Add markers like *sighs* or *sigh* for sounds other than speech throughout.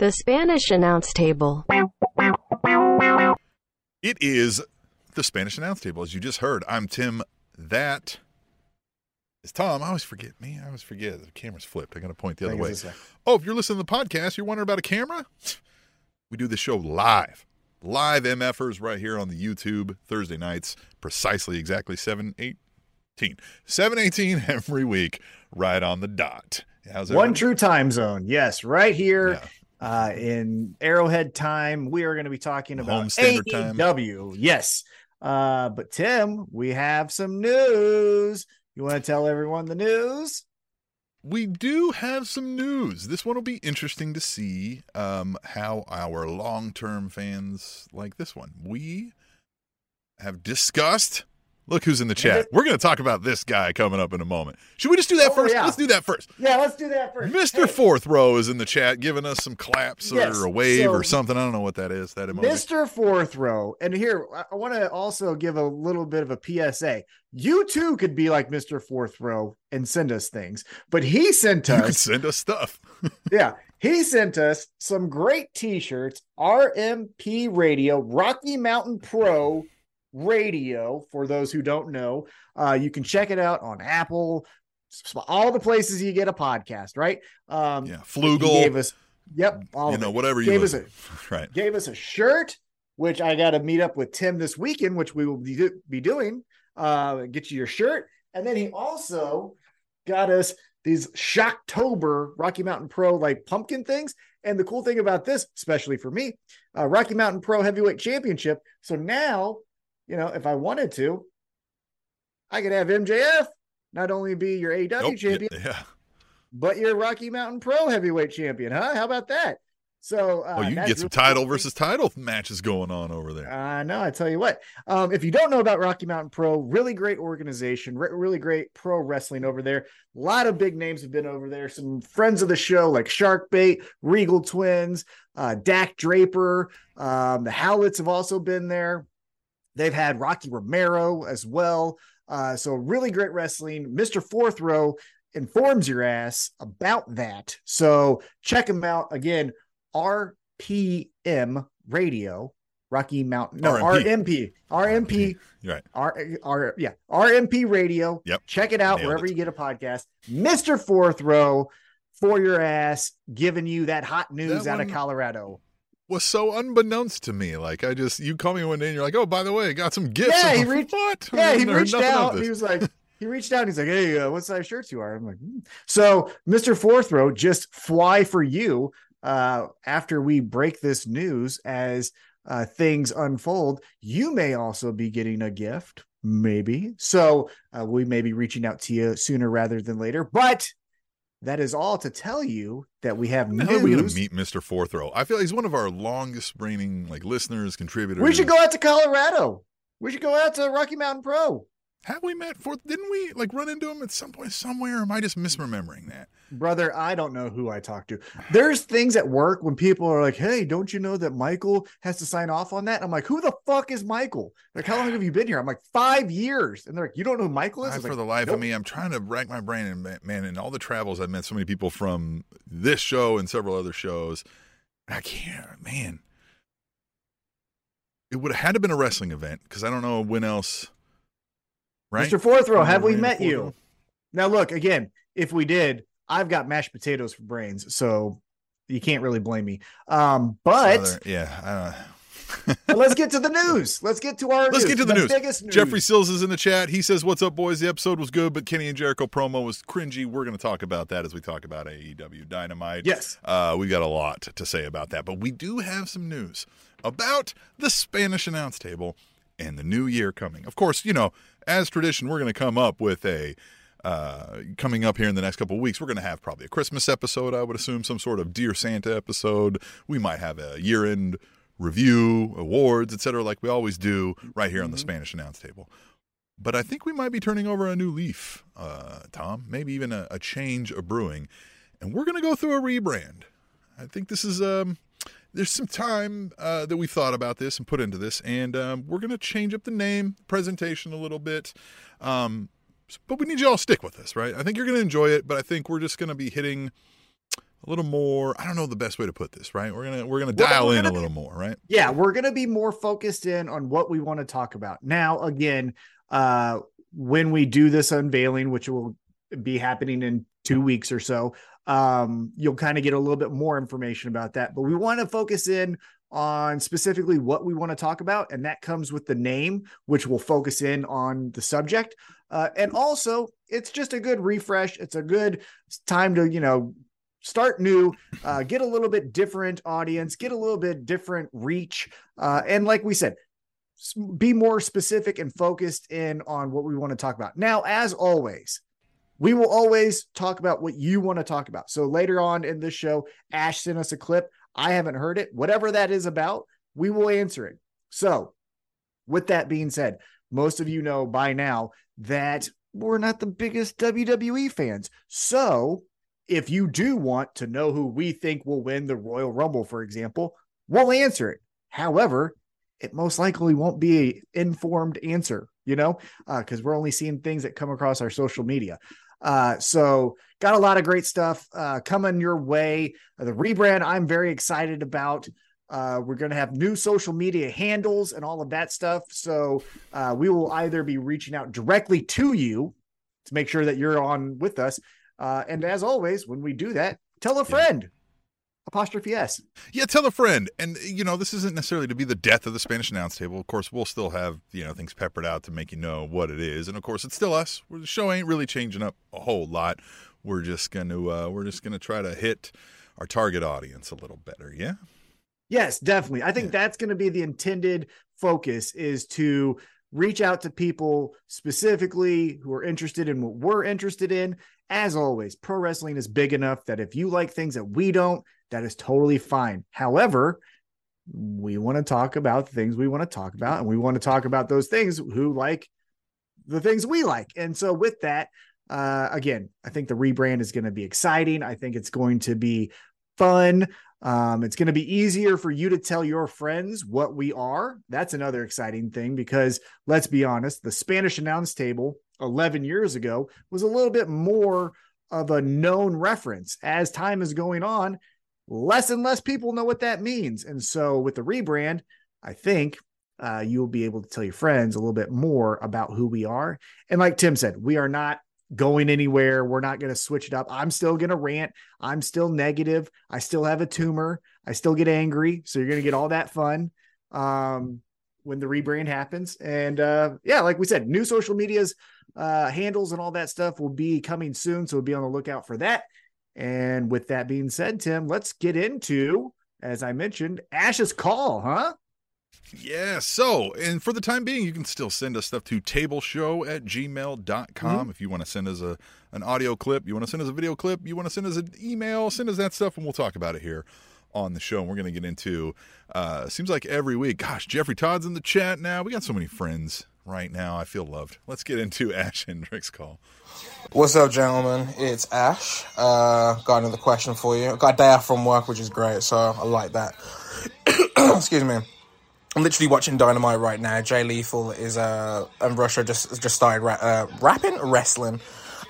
The Spanish announce table. It is the Spanish announce table, as you just heard. I'm Tim. That is Tom. I always forget. Me, I always forget. The camera's flipped. I got to point the other way. way. Oh, if you're listening to the podcast, you're wondering about a camera? *sniffs* We do this show live. Live MFers right here on the YouTube Thursday nights, precisely exactly 718. 718 *laughs* every week, right on the dot. How's One true time zone. Yes, right here Yeah. Uh, in Arrowhead time. We are going to be talking about Time. AEW. Yes. Uh, but Tim, we have some news. You want to tell everyone the news? We do have some news. This one will be interesting to see um, how our long term fans like this one. We have discussed. Look who's in the chat. We're going to talk about this guy coming up in a moment. Should we just do that Oh, first? yeah. Let's do that first. Yeah, let's do that first. Mr. Hey, Fourth Row is in the chat giving us some claps Yes, or a wave so- or something. I don't know what that is. That emoji. Mr. Fourth Row. And here, I- want to also give a little bit of a PSA. You too could be like Mr. Fourth Row and send us things, but he sent us send us stuff. *laughs* yeah, he sent us some great t-shirts, RMP Radio, Rocky Mountain Pro Radio, for those who don't know. Uh, you can check it out on Apple, all the places you get a podcast, right? Um, Yeah, Flugel. gave us, yep, all you know, whatever you Gave us listen. *laughs* right. gave us a shirt, which I got to meet up with Tim this weekend, which we will be, do- be doing. Uh, get you your shirt, and then he also got us these Shocktober Rocky Mountain Pro like pumpkin things. And the cool thing about this, especially for me, uh, Rocky Mountain Pro Heavyweight Championship. So now, you know, if I wanted to, I could have MJF not only be your AEW Nope, champion, Yeah. but your Rocky Mountain Pro Heavyweight champion, huh? How about that? So, uh, Oh, you can get some really title versus title matches going on over there. I know. I tell you what. Um, if you don't know about Rocky Mountain Pro, really great organization, re- really great pro wrestling over there. A lot of big names have been over there. Some friends of the show like Shark Bait, Regal Twins, uh, Dak Draper. Um, the Howlets have also been there. They've had Rocky Romero as well. Uh, so really great wrestling. Mr. Fourth Row informs your ass about that. So check them out again. RPM Radio, Rocky Mountain. No, RMP. RMP. RMP. Right. R, R, yeah, RMP Radio. Yep. Check it out Nailed wherever it. you get a podcast. Mr. Fourth Row for your ass, giving you that hot news That out of Colorado. Was so unbeknownst to me. Like I just you call me one day and you're like, oh, by the way, got some gifts. Yeah, I'm he like, reached- What? Yeah, he reached out. He was like, he reached out. He's like, hey, uh, what size shirts you are? I'm like, hmm. so Mr. Fourth Row, just fly for you. Uh, after we break this news, as uh, things unfold, you may also be getting a gift, maybe. So uh, we may be reaching out to you sooner rather than later. But that is all to tell you that we have the hell are we gonna meet Mr. Fourth Row? I feel like he's one of our longest reigning like listeners, contributors. We should go out to Colorado. We should go out to Rocky Mountain Pro. Have we met Fourth? Didn't we like run into him at some point somewhere? Or am I just misremembering that? brother i don't know who i talked to there's things at work when people are like hey don't you know that michael has to sign off on that i'm like who the fuck is michael like how long have you been here i'm like five years and they're like you don't know who michael is I, for like, the life of me, I'm trying to rack my brain and man, in all the travels, I've met so many people from this show and several other shows. I can't, man. It would have had to have been a wrestling event because I don't know when else. Right, mr fourth row have we met you now look again if we did i've got mashed potatoes for brains so you can't really blame me um but Other- yeah. but *laughs* let's get to the news let's get to our Let's news, get to the news. biggest news Jeffrey Sills is in the chat. He says, "What's up, boys? The episode was good, but Kenny and Jericho promo was cringy. We're going to talk about that as we talk about AEW Dynamite. yes Uh, we got a lot to say about that, but we do have some news about the Spanish announce table and the new year coming. Of course, you know, as tradition, we're going to come up with a uh, coming up here in the next couple of weeks. We're going to have probably a Christmas episode, I would assume, some sort of Dear Santa episode. We might have a year end review, awards, etc., like we always do right here on the Mhm. Spanish announce table. But I think we might be turning over a new leaf, uh, Tom. Maybe even a, a change of brewing, and we're going to go through a rebrand. I think this is um, there's some time uh, that we thought about this and put into this, and um, we're going to change up the name, presentation a little bit. Um, but we need you all to stick with us, right? I think you're going to enjoy it, but I think we're just going to be hitting a little more. I don't know the best way to put this. Right? We're gonna we're gonna Well, dial we're in a gonna little be- more. Right? yeah we're going to be more focused in on what we want to talk about now again uh when we do this unveiling which will be happening in two weeks or so um you'll kind of get a little bit more information about that but we want to focus in on specifically what we want to talk about and that comes with the name which will focus in on the subject. Uh, and also it's just a good refresh. It's a good time to you know start new uh, get a little bit different audience, get a little bit different reach, uh, and like we said, be more specific and focused in on what we want to talk about. Now, as always, we will always talk about what you want to talk about. So later on in this show, Ash sent us a clip. I haven't heard it. Whatever that is about, we will answer it. So, with that being said, most of you know by now that we're not the biggest WWE fans. So, if you do want to know who we think will win the Royal Rumble, for example, we'll answer it. However, it most likely won't be a informed answer, you know, uh, because we're only seeing things that come across our social media. Uh, so got a lot of great stuff uh, coming your way. Uh, the rebrand I'm very excited about. Uh, we're going to have new social media handles and all of that stuff. So uh, we will either be reaching out directly to you to make sure that you're on with us. Uh, and as always, when we do that, tell a friend. Apostrophe S. Yeah, tell a friend. And you know, this isn't necessarily to be the death of the Spanish announce table. Of course, we'll still have you know things peppered out to make you know what it is. And of course, it's still us. The show ain't really changing up a whole lot. We're just gonna uh, we're just gonna try to hit our target audience a little better. Yeah. Yes, definitely. I think Yeah. that's going to be the intended focus is to reach out to people specifically who are interested in what we're interested in. As always, pro wrestling is big enough that if you like things that we don't, that is totally fine. However, we want to talk about the things we want to talk about, and we want to talk about those things who like the things we like. And so, with that, uh, again, I think the rebrand is going to be exciting. I think it's going to be fun. Um, it's going to be easier for you to tell your friends what we are. That's another exciting thing because let's be honest, the Spanish announce table 11 years ago was a little bit more of a known reference. As time is going on, less and less people know what that means. And so with the rebrand, I think uh, you'll be able to tell your friends a little bit more about who we are. And like Tim said, we are not going anywhere. We're not going to switch it up. I'm still going to rant. I'm still negative. I still have a tumor. I still get angry. So you're going to get all that fun um, when the rebrand happens. And uh, yeah, like we said, new social medias, uh, handles, and all that stuff will be coming soon. So be on the lookout for that. And with that being said, Tim, let's get into, as I mentioned, Ash's call, huh? Yeah, so, and for the time being, you can still send us stuff to tableshow at gmail.com if you want to send us a, an audio clip, you want to send us a video clip, you want to send us an email, send us that stuff, and we'll talk about it here on the show. And we're going to get into, uh, seems like every week, gosh, Jeffrey Todd's in the chat now. We got so many friends right now. I feel loved. Let's get into *laughs* Ash Hendricks' call. What's up, gentlemen? It's Ash. Uh, got another question for you. Got a day off from work, which is great, so I like that. *coughs* Excuse me. I'm literally watching Dynamite right now. Jay Lethal is uh, and Russia just just started ra- uh, rapping, wrestling.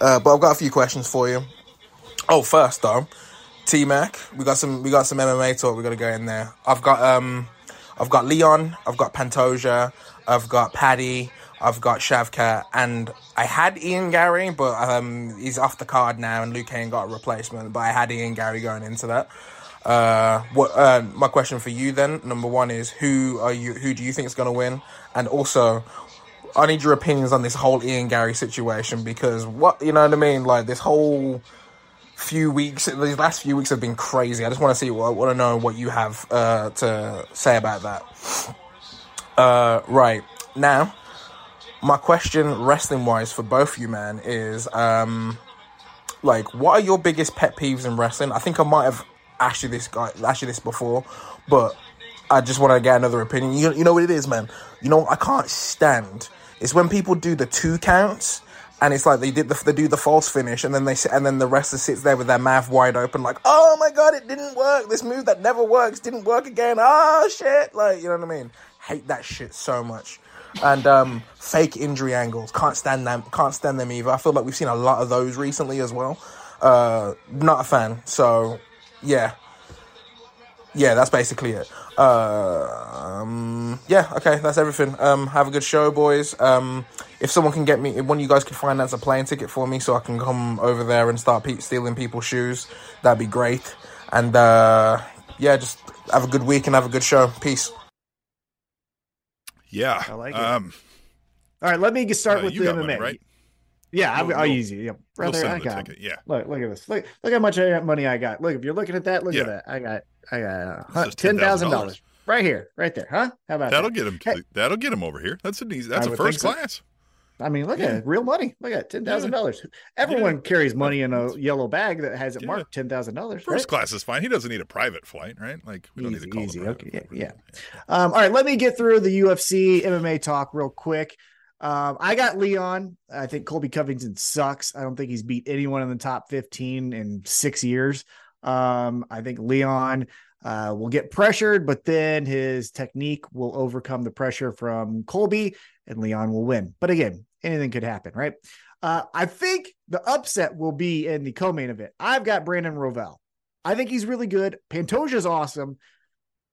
Uh, but I've got a few questions for you. Oh, first though, T Mac, we got some we got some MMA talk. We got to go in there. I've got um, I've got Leon, I've got Pantoja, I've got Paddy, I've got Shavkat, and I had Ian Garry, but um, he's off the card now, and Luke Kane got a replacement. But I had Ian Garry going into that. Uh, what? Uh, my question for you then, number one is who are you? Who do you think is going to win? And also, I need your opinions on this whole Ian Garry situation because what you know what I mean. Like this whole few weeks, these last few weeks have been crazy. I just want to see. I want to know what you have uh, to say about that. Uh, right now, my question, wrestling wise, for both you, man, is um, like, what are your biggest pet peeves in wrestling? I think I might have you this guy, you this before, but I just want to get another opinion. You, you know what it is, man. You know I can't stand. It's when people do the two counts, and it's like they did the they do the false finish, and then they and then the wrestler sits there with their mouth wide open, like, oh my god, it didn't work. This move that never works didn't work again. Oh shit! Like you know what I mean? Hate that shit so much. And um, fake injury angles, can't stand them. Can't stand them either. I feel like we've seen a lot of those recently as well. Uh, not a fan. So yeah, yeah, that's basically it. Uh, um, yeah, okay, that's everything. Um, have a good show, boys. Um, if someone can get me, if one of you guys could finance a plane ticket for me so I can come over there and start pe- stealing people's shoes, that'd be great. And uh, yeah, just have a good week and have a good show. Peace. Yeah. I like it. um, All right, let me get start uh, with the got MMA. money, right? Yeah, I'll, We'll- I'll we'll- use you. Yeah, brother, I got. ticket. Yeah. Look, look at this. Look, look how much money I got. Look, if you're looking at that, look Yeah. at that. I got, I got, uh, ten thousand $10,000. right here, right there. Huh? How about That'll that? get him? Hey. That'll get him over here. That's an easy. That's I a first so. class. I mean, look Yeah. at it, real money. Look at ten thousand dollars. Everyone carries money in a yellow bag that has it Yeah. marked ten thousand dollars. First class is fine. He doesn't need a private flight, right? Like we don't need to call easy. Okay, yeah, Um, all right, let me get through the UFC MMA talk real quick. Um, I got Leon. I think Colby Covington sucks. I don't think he's beat anyone in the top 15 in six years. Um, I think Leon uh, will get pressured, but then his technique will overcome the pressure from Colby and Leon will win. But again, anything could happen, right? Uh, I think the upset will be in the co main event. I've got Brandon Royval. I think he's really good. Pantoja's awesome.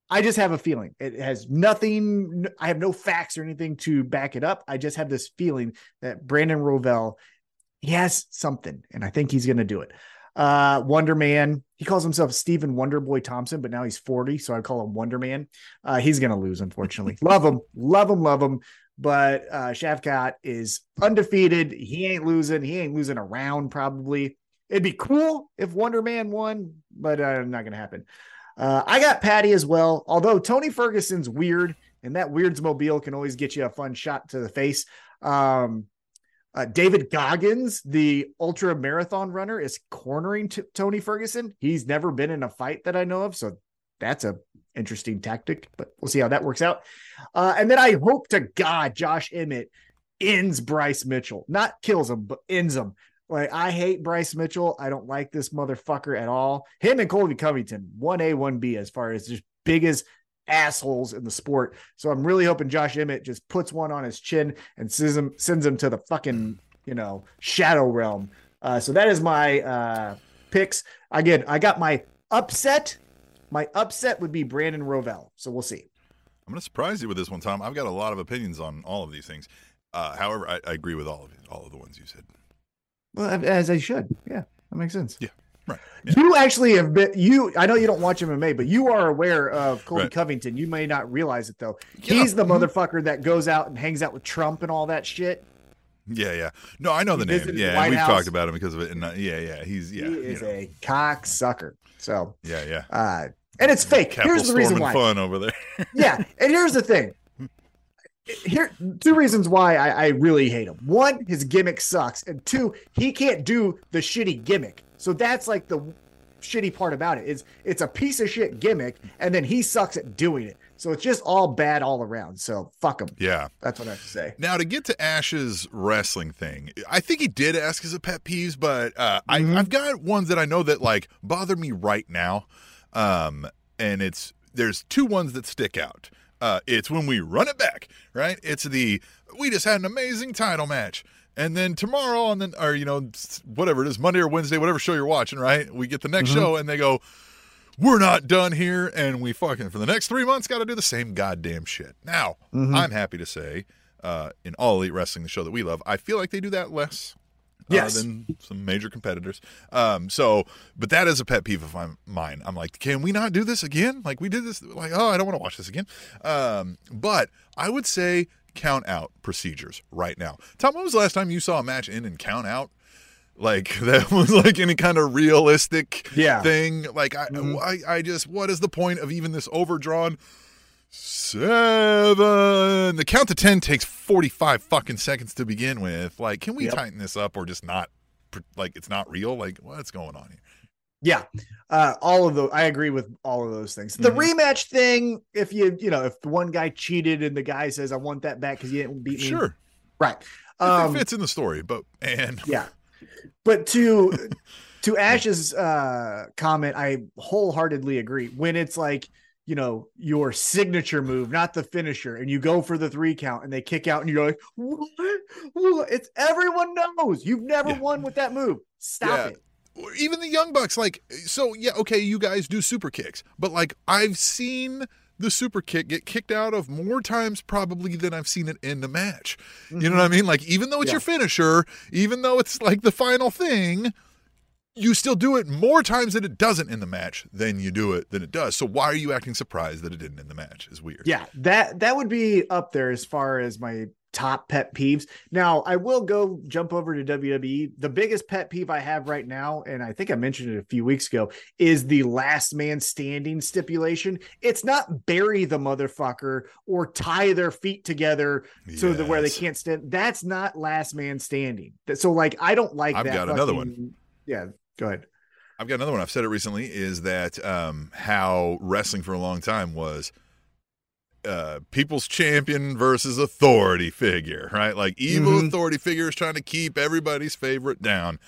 I just have a feeling. It has nothing. I have no facts or anything to back it up. I just have this feeling that Brandon Royval, he has something, and I think he's going to do it. Uh, Wonder Man. He calls himself Stephen Wonderboy Thompson, but now he's 40, so I call him Wonder Man. Uh, he's going to lose, unfortunately. *laughs* love him, love him, love him. But uh, Shavkat is undefeated. He ain't losing. He ain't losing a round, probably. It'd be cool if Wonder Man won, but uh, not going to happen. Uh, I got Paddy as well. Although Tony Ferguson's weird, and that Weirds mobile can always get you a fun shot to the face. Um, uh, David Goggins, the ultra marathon runner, is cornering t- Tony Ferguson. He's never been in a fight that I know of, so that's a interesting tactic. But we'll see how that works out. Uh, and then I hope to God Josh Emmett ends Bryce Mitchell, not kills him, but ends him. Like I hate Bryce Mitchell. I don't like this motherfucker at all. Him and Colby Covington, one A, one B, as far as just biggest assholes in the sport. So I'm really hoping Josh Emmett just puts one on his chin and sends him sends him to the fucking you know shadow realm. Uh, so that is my uh, picks. Again, I got my upset. My upset would be Brandon Royval. So we'll see. I'm going to surprise you with this one, Tom. I've got a lot of opinions on all of these things. Uh, however, I, I agree with all of all of the ones you said. Well, as I should. Yeah, that makes sense. Yeah, right. Yeah. You actually have been you. I know you don't watch MMA, but you are aware of Colby Right. Covington. You may not realize it though. Yeah. He's the Mhm. motherfucker that goes out and hangs out with Trump and all that shit. Yeah, yeah. No, I know He the name. the Yeah, and we've House. talked about him because of it. And uh, yeah, yeah, he's yeah, he you is know. a cocksucker. So, yeah, yeah. uh, and it's fake. Capital Here's the reason why. fun over there. yeah, *laughs* and here's the thing. Here, two reasons why I, I really hate him. One, his gimmick sucks, and two, he can't do the shitty gimmick. So that's like the shitty part about it is it's a piece of shit gimmick, and then he sucks at doing it. So it's just all bad all around. So fuck him. yeah. That's what I have to say. Now to get to Ash's wrestling thing, I think he did ask as a pet peeves, but uh, Mhm. I, I've got ones that I know that like bother me right now, um, and it's there's two ones that stick out. Uh, it's when we run it back, right? It's the we just had an amazing title match, and then tomorrow on the or you know whatever it is Monday or Wednesday, whatever show you're watching, right? We get the next Mhm. show, and they go. We're not done here, and we fucking for the next three months got to do the same goddamn shit. Now, Mhm. I'm happy to say, uh, in All Elite Wrestling, the show that we love, I feel like they do that less. Uh, Yes. than some major competitors. Um, so, but that is a pet peeve of mine. I'm like, can we not do this again? Like we did this. Like, oh, I don't want to watch this again. Um, but I would say count out procedures right now. Tom, when was the last time you saw a match in and count out? Like *laughs* that was like any kind of realistic Yeah. thing. Like I, Mhm. I, I just, what is the point of even this overdrawn? Seven. The count to ten takes forty-five fucking seconds to begin with. Like, can we Yep. tighten this up or just not? Like, it's not real. Like, what's going on here? Yeah. Uh, all of the I agree with all of those things. The Mhm. rematch thing, if you, you know, if the one guy cheated and the guy says, I want that back because you didn't beat me. Sure, Right. it Um, fits in the story, but and *laughs* Yeah. But to to *laughs* Ash's uh comment, I wholeheartedly agree. When it's like, you know, your signature move, not the finisher, and you go for the three count and they kick out and you're like, what? What? It's everyone knows you've never Yeah. won with that move. Stop Yeah. it. even the Young Bucks, like, so yeah, okay, you guys do super kicks, but like, I've seen the super kick get kicked out of more times probably than I've seen it in the match. You know what mm-hmm. I mean? Like, even though it's Yeah. your finisher, even though it's like the final thing, you still do it more times than it doesn't in the match than you do it than it does. So why are you acting surprised that it didn't in the match? Is weird. Yeah, that that would be up there as far as my top pet peeves. Now, I will go jump over to WWE. The biggest pet peeve I have right now, and I think I mentioned it a few weeks ago, is the last man standing stipulation. It's not bury the motherfucker or tie their feet together so that where they can't stand. That's not last man standing. So, like, I don't like that. I've that. got another one. Yeah, go ahead. I've got another one. I've said it recently. Is that um, how wrestling for a long time was uh, people's champion versus authority figure, right? Like evil Mhm. authority figures trying to keep everybody's favorite down.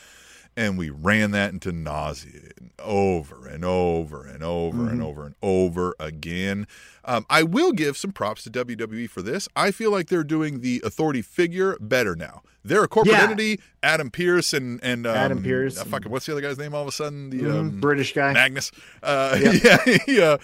And we ran that into nausea over and over and over and Mhm. over and over again. Um, I will give some props to WWE for this. I feel like they're doing the authority figure better now. They're a corporate Yeah. entity. Adam Pearce and and um, Adam Pearce uh, fucking what's the other guy's name? All of a sudden, the Mhm. um, British guy. Magnus. Uh, *laughs* Yep. Yeah, yeah.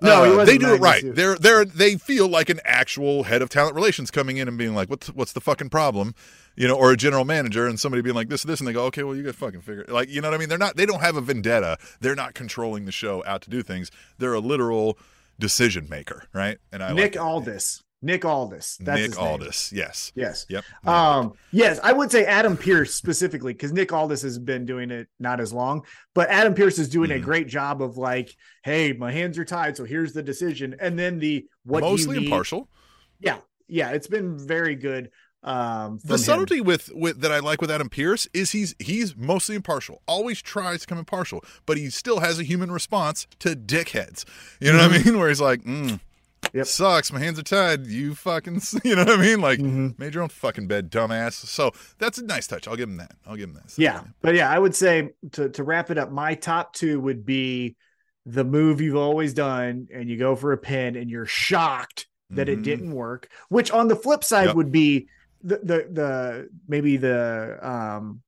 No, Uh, they do it right. he They're they're they feel like an actual head of talent relations coming in and being like, "What's what's the fucking problem?" You know, or a general manager and somebody being like this this, and they go, "Okay, well, you got fucking figure." it." Like, you know what I mean? They're not. They don't have a vendetta. They're not controlling the show out to do things. They're a literal decision maker, right? And I Nick like Aldis. Nick Aldis. That's Nick his name. Aldis. Yes. Yes. Yep. Um, yes, I would say Adam Pearce specifically because Nick Aldis has been doing it not as long, but Adam Pearce is doing a Mhm. great job of like, hey, my hands are tied, so here's the decision, and then the what do you mostly impartial. Yeah, yeah, it's been very good. Um, the him. subtlety with with that I like with Adam Pearce is he's he's mostly impartial. Always tries to come impartial, but he still has a human response to dickheads. You know what I mean? Where he's like, mm, Yep. "Sucks, my hands are tied. You fucking," s-" *laughs* you know what I mean? Like, Mhm. made your own fucking bed, dumbass. So that's a nice touch. I'll give him that. I'll give him that. So, Yeah, but yeah, I would say to to wrap it up, my top two would be the move you've always done, and you go for a pin, and you're shocked that it Mhm. didn't work. Which on the flip side Yep. would be the the the maybe the um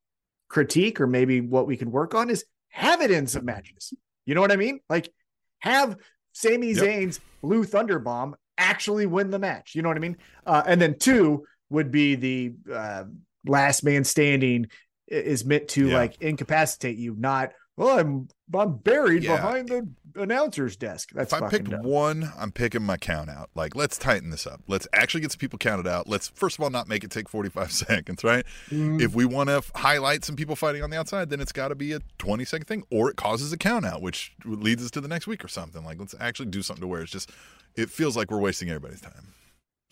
critique or maybe what we can work on is have it in some matches. You know what I mean? Like have Sami Yep. Zayn's Blue Thunder Bomb actually win the match. You know what I mean? Uh, and then two would be the uh, last man standing is meant to Yeah. like incapacitate you, not well, I'm I'm buried Yeah. behind the announcer's desk. That's If I picked dumb. one, I'm picking my count out. Like, let's tighten this up. Let's actually get some people counted out. Let's first of all not make it take 45 *laughs* seconds, right? Mm, If we want to f- highlight some people fighting on the outside, then it's got to be a 20 second thing, or it causes a count out, which leads us to the next week or something. Like, let's actually do something to where it's just, it feels like we're wasting everybody's time.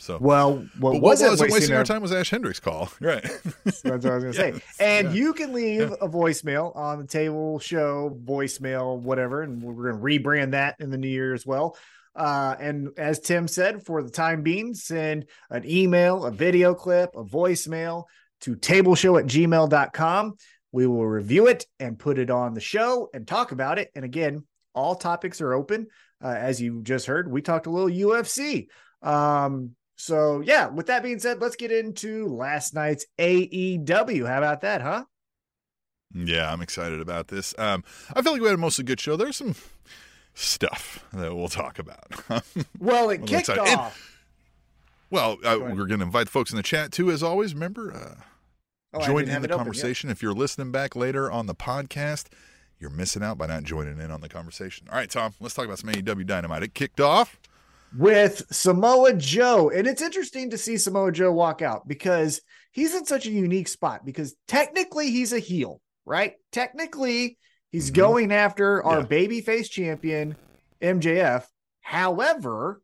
So, well, what wasn't wasn't wasting, our time was Ash Hendricks' call, *laughs* right? That's what I was gonna say. *laughs* Yes, And yeah. you can leave a voicemail on the table show, voicemail, whatever, and we're gonna rebrand that in the new year as well. Uh, and as Tim said, for the time being, send an email, a video clip, a voicemail to tableshow at gmail.com. We will review it and put it on the show and talk about it. And again, all topics are open. Uh, as you just heard, we talked a little UFC. Um, so yeah, with that being said, let's get into last night's AEW. How about that, huh? yeah, I'm excited about this. Um, I feel like we had a mostly good show. There's some stuff that we'll talk about. *laughs* Well, it kicked excited. And- off. well, uh, we're going to invite folks in the chat too, as always. Remember, uh, Oh, join in the it open, yeah. conversation. If you're listening back later on the podcast, you're missing out by not joining in on the conversation. All right, Tom, let's talk about some AEW Dynamite. It kicked off. With Samoa Joe. And it's interesting to see Samoa Joe walk out because he's in such a unique spot because technically he's a heel, right? Technically, he's Mhm. going after our Yeah. babyface champion, MJF. However,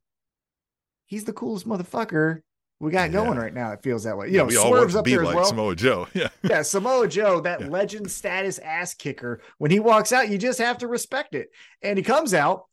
he's the coolest motherfucker we got going Yeah. right now. It feels that way. You know, we swerves up there as like well. Samoa Joe. *laughs* Yeah. yeah, Samoa Joe, that Yeah. legend status ass kicker. When he walks out, you just have to respect it. And he comes out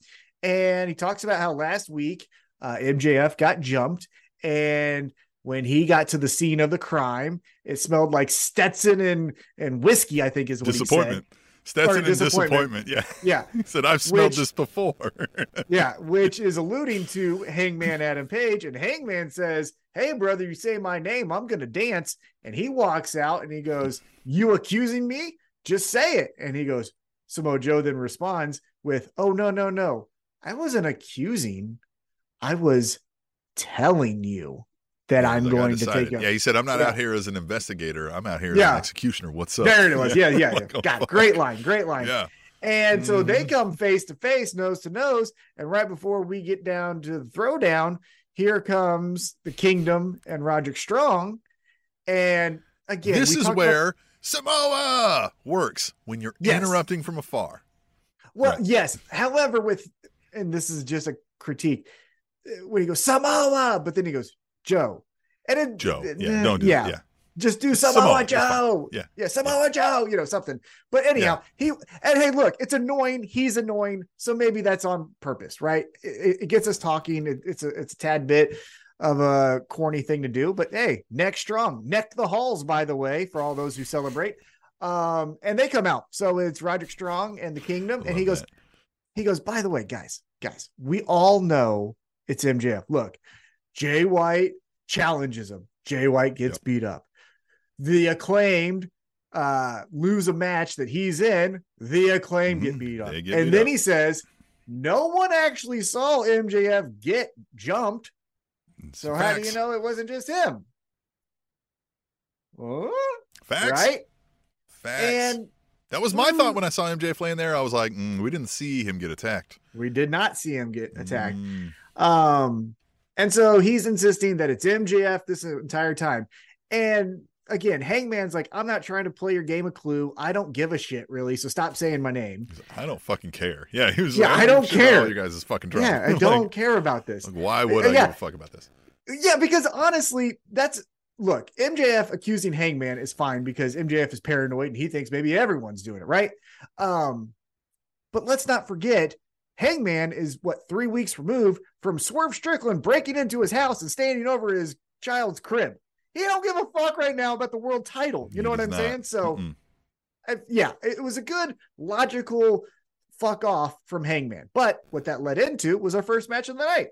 and he talks about how last week uh, MJF got jumped, and when he got to the scene of the crime, it smelled like Stetson and and whiskey. I think is what Disappointment. Stetson and disappointment. disappointment. Yeah. he said. *laughs* He said, I've smelled Which- this before. Yeah, *laughs* yeah, which is alluding to Hangman Adam Page, and Hangman says, "Hey, brother, you say my name, I'm gonna dance." And he walks out and he goes, "You accusing me?" just say it. And he goes, Samoa Joe then responds with, Oh, no, no, no. I wasn't accusing. I was telling you that I'm Like, going to take you. Yeah, he said, I'm not Yeah. out here as an investigator. I'm out here as Yeah. an executioner. What's up? There it was. Yeah, yeah. *laughs* Like, yeah. oh, God, fuck. great line. Great line. Yeah. And so they Mhm. come face to face, nose to nose. And right before we get down to the throwdown, here comes the kingdom and Roderick Strong. And again, this is talked about- where Samoa works when you're Yes. interrupting from afar. well, right. yes. However, with and this is just a critique uh, when he goes Samoa, but then he goes Joe, and it, Joe. Yeah, don't do yeah, it. Yeah. just do Samoa, Samoa. Joe. Yeah. Yeah, Samoa Joe, you know, something. But anyhow, he and hey, look, it's annoying. He's annoying. So maybe that's on purpose, right? It, it gets us talking. It, it's a it's a tad bit of a corny thing to do, but hey, neck strong, neck the halls, by the way, for all those who celebrate. Um, and they come out. So it's Roderick Strong and the Kingdom, and he goes, that. He goes, by the way, guys, guys, we all know it's MJF. Look, Jay White challenges him. Jay White gets beat up. The acclaimed uh lose a match that he's in, the acclaimed get Mhm. beat up. Get and beat then up. he says, No one actually saw MJF get jumped. It's So how do you know it wasn't just him? Huh? Facts. Right? Facts. And that was my thought when I saw MJ laying there. I was like, mm, we didn't see him get attacked. we did not see him get attacked. Mm. Um, and so he's insisting that it's MJF this entire time. And again, Hangman's like, I'm not trying to play your game of clue. I don't give a shit, really. So stop saying my name. Like, I don't fucking care. Yeah, he was. Yeah, like, I don't shit about care. You guys is fucking drunk. Yeah, I *laughs* don't care about this. Like, why would Uh, I yeah. give a fuck about this? Yeah, because honestly, that's look, MJF accusing Hangman is fine because MJF is paranoid and he thinks maybe everyone's doing it, right? Um, but let's not forget, Hangman is what three weeks removed from Swerve Strickland breaking into his house and standing over his child's crib. He don't give a fuck right now about the world title. You He know what I'm not. saying? So I, yeah, it was a good logical fuck off from Hangman. But what that led into was our first match of the night.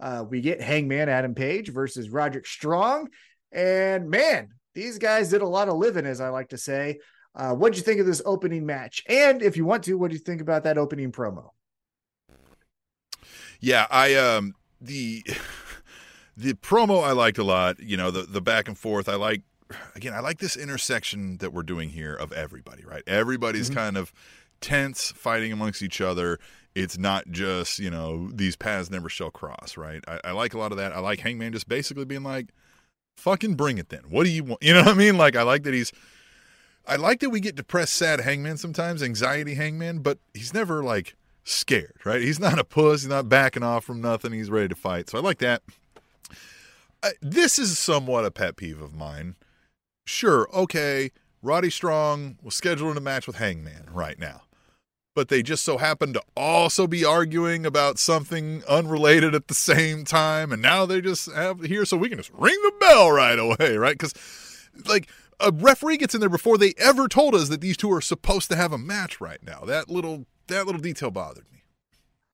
Uh, we get Hangman Adam Page versus Roderick Strong, and man, these guys did a lot of living, as I like to say. Uh, what'd you think of this opening match? And if you want to, what do you think about that opening promo? Yeah, I um the *laughs* the promo I liked a lot. You know, the the back and forth. I like again. I like this intersection that we're doing here of everybody. Right, everybody's Mhm. kind of tense, fighting amongst each other. It's not just you know these paths never shall cross. Right. I, I like a lot of that. I like Hangman just basically being like, "Fucking bring it then. What do you want?" You know what I mean? Like I like that he's. I like that we get depressed, sad Hangman sometimes, anxiety Hangman, but he's never like scared, right? He's not a puss. He's not backing off from nothing. He's ready to fight. So I like that. I, this is somewhat a pet peeve of mine. Sure, okay, Roddy Strong was scheduled in a match with Hangman right now, but they just so happen to also be arguing about something unrelated at the same time, and now they just have here so we can just ring the bell right away, right? Because like a referee gets in there before they ever told us that these two are supposed to have a match right now. That little that little detail bothered me.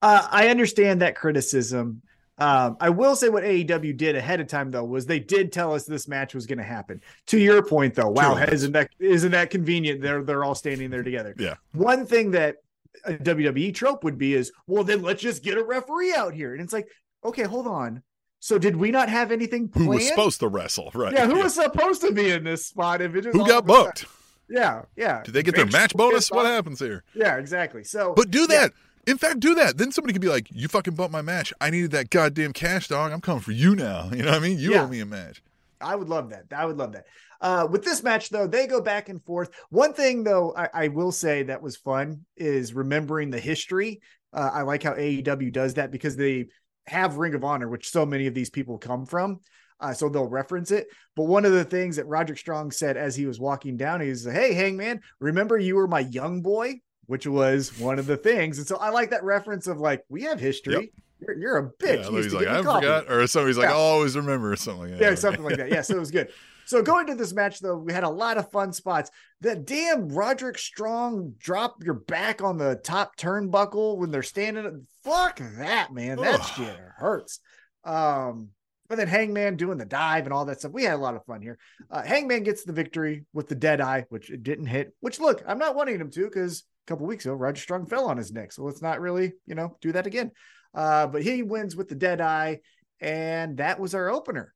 Uh, I understand that criticism. Um, I will say what AEW did ahead of time though was they did tell us this match was going to happen. To your point though, wow, True. isn't that isn't that convenient? They're they're all standing there together. Yeah. One thing that a WWE trope would be is, well, then let's just get a referee out here, and it's like, okay, hold on. So did we not have anything Who was supposed to wrestle, right? yeah, who was *laughs* supposed to be in this spot? If it just Who got of a sudden- booked? Yeah, yeah. Did they get their match bonus? What happens here? Yeah, exactly. So, But do yeah. that. In fact, do that. Then somebody could be like, "You fucking bumped my match. I needed that goddamn cash, dog. I'm coming for you now. *laughs* You know what I mean? You Yeah. owe me a match." I would love that. I would love that. Uh, with this match, though, they go back and forth. One thing, though, I, I will say that was fun is remembering the history. Uh, I like how AEW does that because they have Ring of Honor, which so many of these people come from. Uh, so they'll reference it. But one of the things that Roderick Strong said as he was walking down, he's Hey, Hangman, remember you were my young boy, which was one of the things. And so I like that reference of like, we have history. You're, you're a bitch. Yeah, he's like, "I coffee." forgot," or somebody's like, "I'll always remember," or something like that. Yeah, something like that. Yeah, so it was good. *laughs* So going to this match though, we had a lot of fun spots. That damn Roderick Strong drop your back on the top turnbuckle when they're standing. Fuck that, man. That Ugh. shit hurts. Um, And then Hangman doing the dive and all that stuff. We had a lot of fun here. Uh, Hangman gets the victory with the dead eye, which it didn't hit. Which look, I'm not wanting him to because a couple weeks ago Roger Strong fell on his neck, so let's not really, you know, do that again. Uh, but he wins with the dead eye, and that was our opener.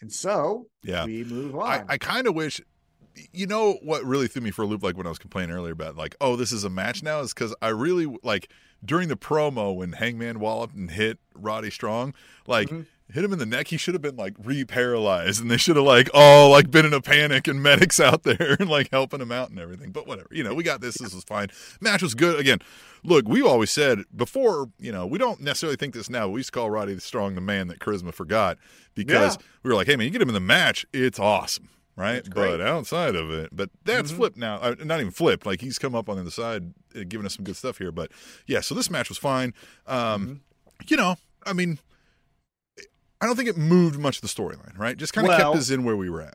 And so Yeah. we move on. I, I kind of wish, you know, what really threw me for a loop, like when I was complaining earlier about, like, oh, this is a match now, is because I really like during the promo when Hangman walloped and hit Roddy Strong, like. Mhm. Hit him in the neck. He should have been like re-paralyzed, and they should have like all like been in a panic, and *laughs* medics out there and like helping him out and everything. But whatever, you know, we got this. This was fine. Match was good. Again, look, we always said before, you know, we don't necessarily think this now. But we used to call Roddy the Strong the man that charisma forgot because Yeah. we were like, hey man, you get him in the match, it's awesome, right? But outside of it, but that's Mhm. flipped now. Uh, not even flipped. Like he's come up on the other side, uh, giving us some good stuff here. But yeah, so this match was fine. Um, Mm-hmm. You know, I mean. I don't think it moved much of the storyline, right? Just kind of Well- kept us in where we were at.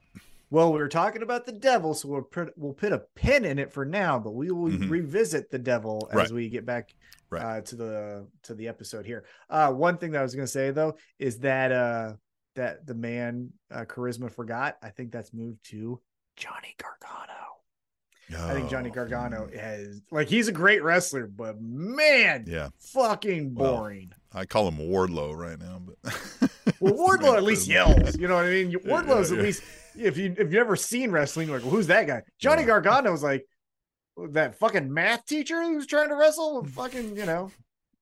Well, we were talking about the devil, so we'll put we'll put a pin in it for now, but we will Mhm. revisit the devil as Right. we get back Right. uh, to the to the episode here. Uh, one thing that I was going to say though is that uh, that the man uh, charisma forgot. I think that's moved to Johnny Gargano. I think Johnny Oh, Gargano has like he's a great wrestler, but man, Yeah, fucking Well, boring. I call him Wardlow right now, but *laughs* Well, Wardlow at least yells. You know what I mean? *laughs* Yeah, Wardlow's yeah, at least if you if you've never seen wrestling, like, well, who's that guy? Johnny Yeah. Gargano's like that fucking math teacher who's trying to wrestle with fucking, you know,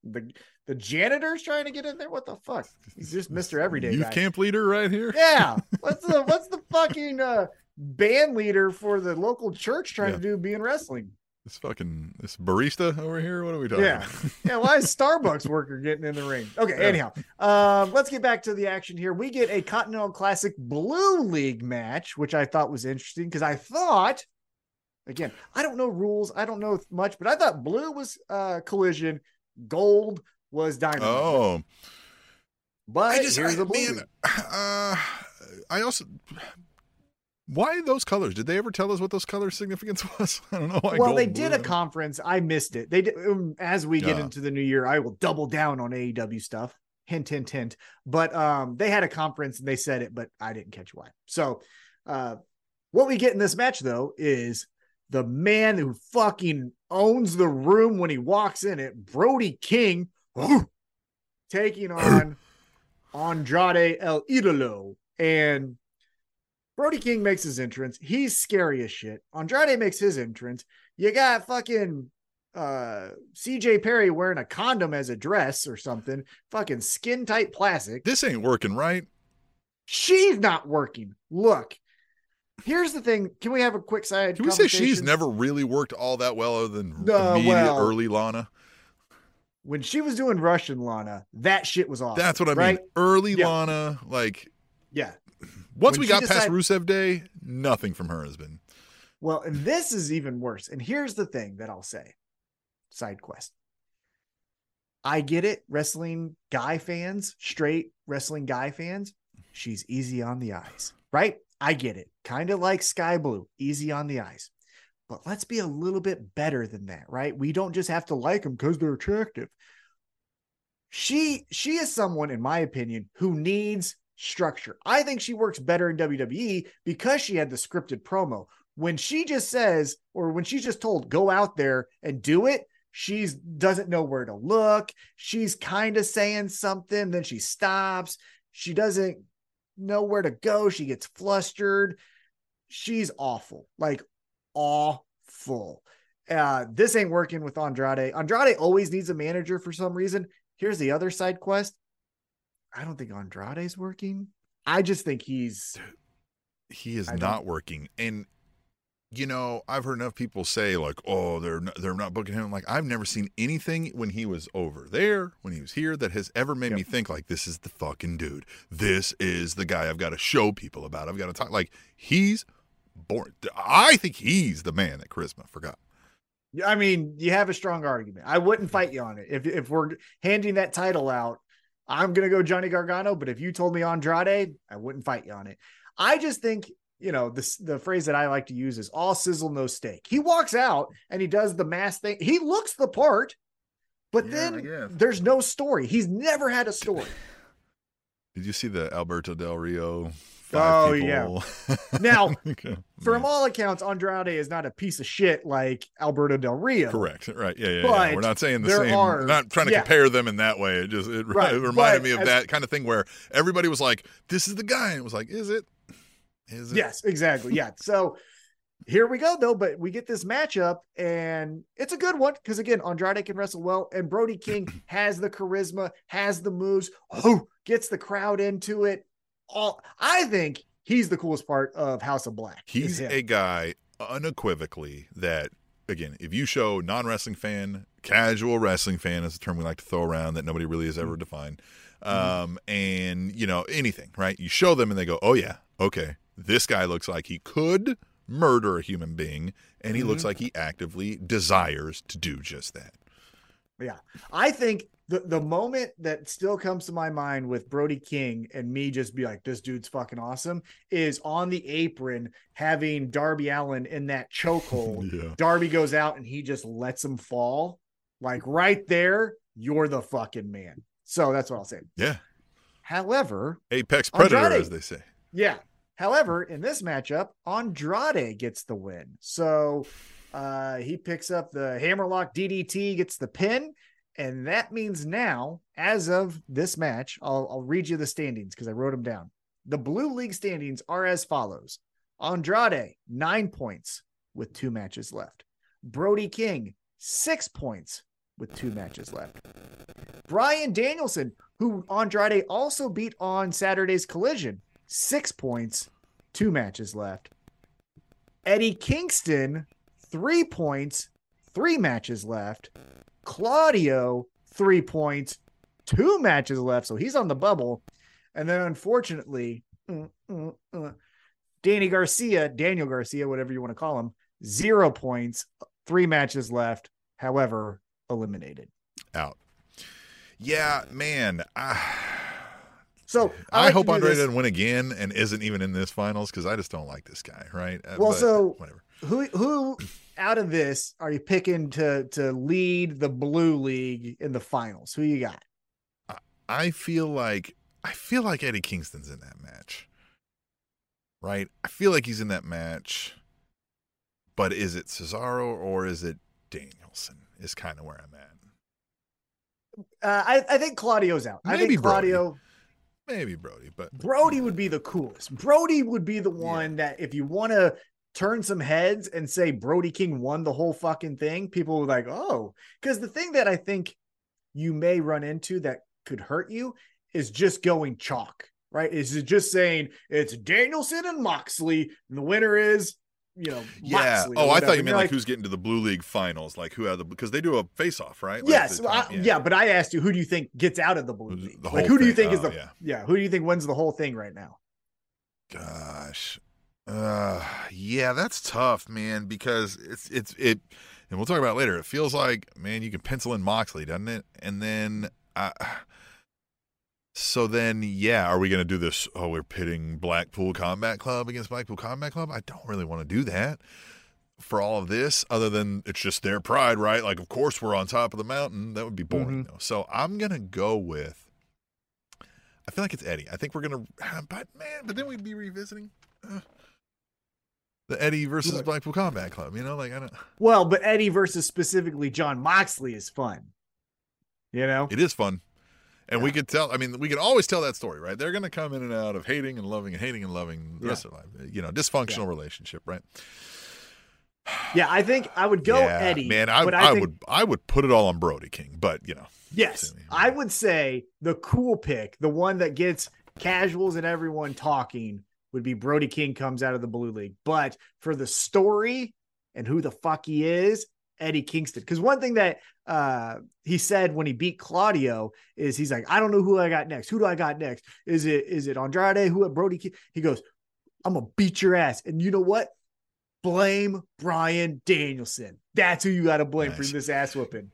the the janitor's trying to get in there. What the fuck? He's just Mr. Everyday youth guy. camp leader right here. Yeah. *laughs* What's the what's the fucking uh band leader for the local church trying Yeah. to do being wrestling? This fucking this barista over here. What are we talking? Yeah. about? Yeah, why is *laughs* Starbucks worker getting in the ring? Okay, Yeah. anyhow, um, let's get back to the action here. We get a Continental Classic Blue League match, which I thought was interesting because I thought, again, I don't know rules, I don't know much, but I thought blue was uh, collision, gold was dynamite. Oh, but I just here's I, the blue. man. *sighs* Uh, I also. Why those colors? Did they ever tell us what those colors' significance *laughs* was? I don't know. Why well, they did blue- a conference. I missed it. They did. Um, as we get Yeah. into the new year, I will double down on AEW stuff. Hint, hint, hint. But um, they had a conference and they said it, but I didn't catch why. So, uh, what we get in this match though is the man who fucking owns the room when he walks in it, Brody King, taking on Andrade El Idolo. And Brody King makes his entrance. He's scary as shit. Andrade makes his entrance. You got fucking uh CJ Perry wearing a condom as a dress or something. Fucking skin tight plastic. This ain't working, right? She's not working. Look, here's the thing. Can we have a quick side? Can we say she's never really worked all that well, other than No, immediate well- early Lana? when she was doing Russian Lana, that shit was awesome. That's what I mean. Early Yeah. Lana, like Yeah. Once When we got past Rusev Day, nothing from her has been. Well, and this is even worse. And here's the thing that I'll say side quest. I get it, wrestling guy fans, straight wrestling guy fans. She's easy on the eyes, right? I get it. Kind of like Skye Blue, easy on the eyes. But let's be a little bit better than that, right? We don't just have to like them because they're attractive. She she is someone, in my opinion, who needs structure. I think she works better in WWE because she had the scripted promo. When she just says or when she's just told go out there and do it she's doesn't know where to look. She's kind of saying something then she stops. She doesn't know where to go. She gets flustered. She's awful like awful. Uh this ain't working with andrade. Andrade always needs a manager for some reason. Here's the other side quest i don't think andrade's working i just think he's He is I not working, and you know I've heard enough people say like, "Oh, they're not, they're not booking him." Like I've never seen anything when he was over there, when he was here, that has ever made Yep. me think like, "This is the fucking dude. This is the guy I've got to show people about. I've got to talk." Like he's born. I think he's the man that charisma forgot. Yeah, I mean, you have a strong argument. I wouldn't mm-hmm. fight you on it. If if we're handing that title out, I'm gonna go Johnny Gargano. But if you told me Andrade, I wouldn't fight you on it. I just think you know this the phrase that I like to use is all sizzle no steak. He walks out and he does the mass thing. He looks the part, but Yeah, then there's no story. He's never had a story. *sighs* Did you see the Alberto Del Rio? Oh, people? *laughs* Now, Okay. from Yeah. all accounts, Andrade is not a piece of shit like Alberto Del Rio. Correct. Right. Yeah. Yeah. yeah. But We're not saying the same. are- not trying to yeah. compare them in that way. It just it, *laughs* Right, it reminded but me of as- that kind of thing where everybody was like, "This is the guy," and it was like, "Is it? Is it?" Yes, exactly. Yeah. *laughs* So here we go, though. But we get this matchup, and it's a good one because again, Andrade can wrestle well, and Brody King *clears throat* has the charisma, has the moves, oh, gets the crowd into it. All I think he's the coolest part of House of Black. He's a guy unequivocally that again, if you show non-wrestling fan, casual wrestling fan is a term we like to throw around that nobody really has Mm-hmm. ever defined. Um, and you know, anything, right? You show them and they go, "Oh yeah, okay. This guy looks like he could murder a human being and he Mm-hmm. looks like he actively desires to do just that." Yeah. I think the, the moment that still comes to my mind with Brody King and me just be like, this dude's fucking awesome is on the apron having Darby Allin in that chokehold. *laughs* Yeah. Darby goes out and he just lets him fall. Like right there, you're the fucking man. So that's what I'll say. Yeah. However, Apex predator Andrade. as they say. yeah. However, in this matchup, Andrade gets the win. So uh, he picks up the hammerlock DDT, gets the pin. And that means now, as of this match, I'll, I'll read you the standings because I wrote them down. The Blue League standings are as follows Andrade, nine points with two matches left. Brody King, six points with two matches left. Bryan Danielson, who Andrade also beat on Saturday's collision, six points, two matches left. Eddie Kingston, three points, three matches left. Claudio, three points, two matches left. So he's on the bubble. And then unfortunately, mm, mm, mm, Danny Garcia, Daniel Garcia, whatever you want to call him, zero points, three matches left. However, eliminated. Out. Yeah, man. I, So I, like hope Andre doesn't win again and isn't even in this finals because I just don't like this guy, right? Uh, Well, but so- whatever. Who who out of this are you picking to to lead the blue league in the finals? Who you got? I feel like I feel like Eddie Kingston's in that match. Right? I feel like he's in that match. But is it Cesaro or is it Danielson? Is kind of where I'm at. Uh, I I think Claudio's out. I Maybe think Claudio Maybe Brody, but Brody would be the coolest. Brody would be the one that if you want to turn some heads and say Brody King won the whole fucking thing, people were like, oh, because the thing that I think you may run into that could hurt you is just going chalk, right? Is it just saying it's Danielson and Moxley, and the winner is, you know, yeah. Oh, I thought you meant you're like, who's getting to the Blue League finals, like who had the because they do a face off, right? Like Yes, the- I- yeah. but I asked you, who do you think gets out of the blue league? the Like, who do you thing. think is Oh, the yeah. yeah? Who do you think wins the whole thing right now? Gosh. Uh yeah, that's tough, man, because it's it's it and we'll talk about it later. It feels like, man, you can pencil in Moxley, doesn't it? And then uh so then yeah, are we gonna do this? Oh, we're pitting Blackpool Combat Club against Blackpool Combat Club? I don't really want to do that for all of this, other than it's just their pride, right? Like of course we're on top of the mountain. That would be boring though. So I'm gonna go with I feel like it's Eddie. I think we're gonna, but man, but then we'd be revisiting uh, the Eddie versus. Blackpool Combat Club. You know, like I don't. *laughs* Well, but Eddie versus specifically Jon Moxley is fun. You know? It is fun, and we could tell. I mean, we can always tell that story, right? They're gonna come in and out of hating and loving and hating and loving the rest of their life. You know, dysfunctional relationship, right? *sighs* Yeah, I think I would go yeah, Eddie. Man, I, but I, think, would, I would put it all on Brody King, but you know, Yes, I would say the cool pick, the one that gets casuals and everyone talking, would be Brody King comes out of the blue league. But for the story and who the fuck he is, Eddie Kingston. Because one thing that uh, he said when he beat Claudio is he's like, I don't know who I got next. Who do I got next? Is it is it Andrade? Who at Brody King? He goes, I'm gonna beat your ass. And you know what? Blame Bryan Danielson. That's who you got to blame Nice. for this ass whooping.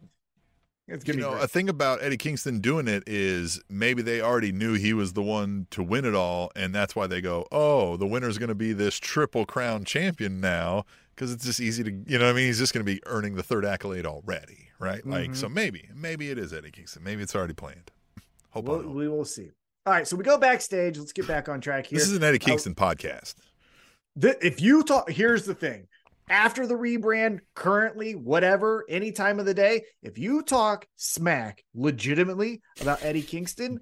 It's you know, great. a thing about Eddie Kingston doing it is maybe they already knew he was the one to win it all, and that's why they go, "Oh, the winner's going to be this triple crown champion now," because it's just easy to, you know, what I mean, he's just going to be earning the third accolade already, right? Like, Mhm. so maybe, maybe it is Eddie Kingston. Maybe it's already planned. *laughs* Hope We'll- we will see. All right, so we go backstage. Let's get back on track here. This is an Eddie Kingston podcast. The- if you talk, here's the thing. After the rebrand, currently, whatever, any time of the day, if you talk smack legitimately about Eddie Kingston,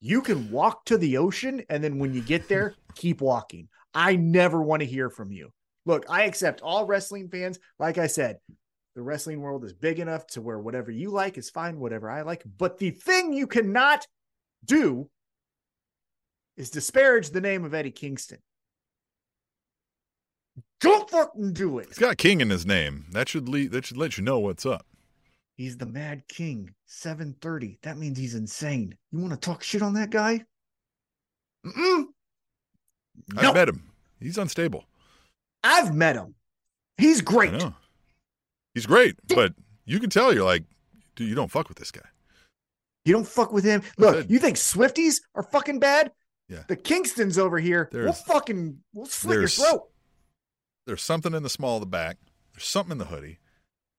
you can walk to the ocean. And then when you get there, *laughs* keep walking. I never want to hear from you. Look, I accept all wrestling fans. Like I said, the wrestling world is big enough to where whatever you like is fine, whatever I like. But the thing you cannot do is disparage the name of Eddie Kingston. Don't fucking do it. He's got King in his name. That should lead, that should let you know what's up. He's the Mad King. 730. That means he's insane. You want to talk shit on that guy? Mm-mm. I've No, met him. He's unstable. I've met him. He's great. He's great, but you can tell you're like, dude, you don't fuck with this guy. You don't fuck with him. Look, you think Swifties are fucking bad? Yeah. The Kingstons over here, we'll fucking we'll slit your throat. There's something in the small of the back. There's something in the hoodie.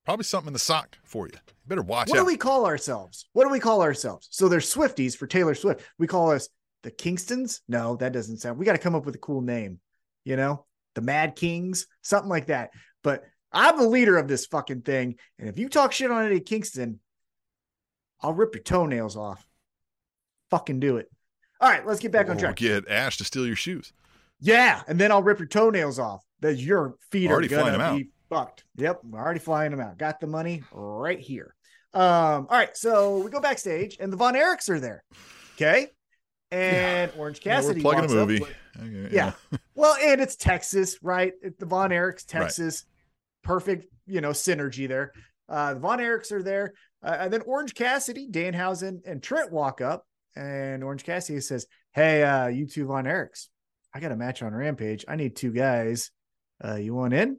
Probably something in the sock for you. You better watch What out. do we call ourselves? What do we call ourselves? So there's Swifties for Taylor Swift. We call us the Kingstons. No, that doesn't sound. We got to come up with a cool name. You know, the Mad Kings, something like that. But I'm the leader of this fucking thing, and if you talk shit on Eddie Kingston, I'll rip your toenails off. Fucking do it. All right, let's get back on Or track. Get Ash to steal your shoes. Yeah, and then I'll rip your toenails off. That your feet Already are gonna be fucked. Yep, we're already flying them out. Got the money right here. Um, all right, so we go backstage, and the Von Erichs are there. Okay, and Orange Yeah, Cassidy we're plugging a up movie. Okay, yeah. Well, and it's Texas, right? It- The Von Erichs, Right. Texas, perfect, you know, synergy there. Uh, the Von Erichs are there, uh, and then Orange Cassidy, Danhausen, and Trent walk up, and Orange Cassidy says, "Hey, uh, you two Von Erichs, I got a match on Rampage. I need two guys. Uh, you want in?"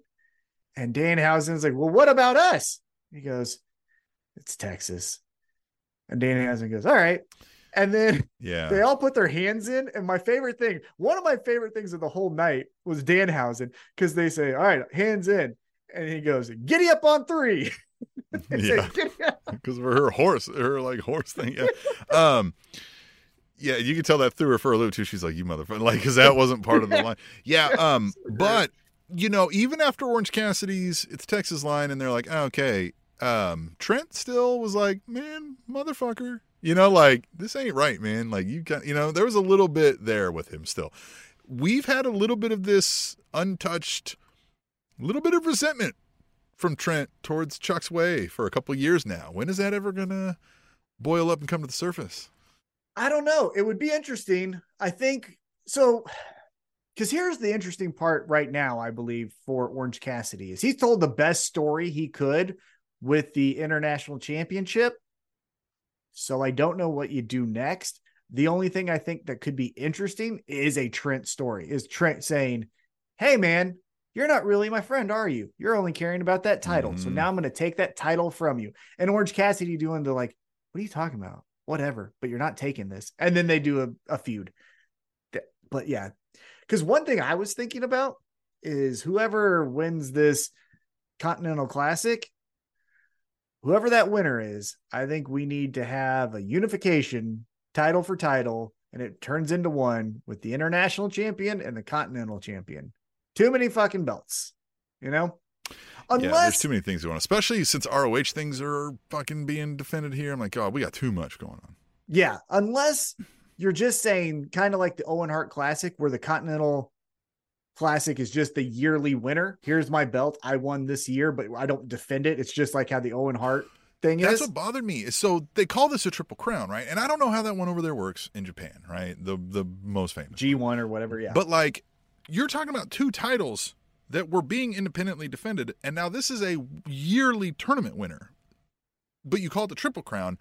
And Dan Danhausen's like, "Well, what about us?" He goes, "It's Texas." And Dan Danhausen goes, "All right." And then *laughs* Yeah. they all put their hands in. And my favorite thing, one of my favorite things of the whole night was Dan Danhausen because they say, All right, hands in. And he goes, Giddy up on three. *laughs* *laughs* Yeah. Because of her horse, her like horse thing. Yeah. um, yeah, you can tell that threw her for a loop too. She's like, "You motherfucker!" Like, because that wasn't part of the line. Yeah. Um, but you know, even after Orange Cassidy's, it's Texas line, and they're like, oh, "Okay." Um, Trent still was like, "Man, motherfucker," you know, like this ain't right, man. Like you got, you know, there was a little bit there with him still. We've had a little bit of this untouched, little bit of resentment from Trent towards Chuck's way for a couple years now. When is that ever gonna boil up and come to the surface? I don't know. It would be interesting. I think so. Because here's the interesting part right now, I believe, for Orange Cassidy is he's told the best story he could with the international championship. So I don't know what you do next. The only thing I think that could be interesting is a Trent story. Is Trent saying, Hey man, you're not really my friend, are you? You're only caring about that title. So Mhm. now I'm going to take that title from you. And Orange Cassidy doing the like, what are you talking about? Whatever, but you're not taking this. And then they do a, a feud. But yeah, because one thing I was thinking about is whoever wins this Continental Classic, whoever that winner is, I think we need to have a unification title for title, and it turns into one with the international champion and the continental champion. Too many fucking belts, you know? yeah, there's too many things going on, especially since ROH things are fucking being defended here. I'm like, God, we got too much going on. Yeah, unless you're just saying kind of like the Owen Hart Classic, where the Continental Classic is just the yearly winner. Here's my belt. I won this year, but I don't defend it. It's just like how the Owen Hart thing That's is. That's what bothered me. So they call this a triple crown, right? And I don't know how that one over there works in Japan, right? The the most famous. G1 or whatever. Yeah. But like, you're talking about two titles that were being independently defended, and now this is a yearly tournament winner, but you call it the triple crown.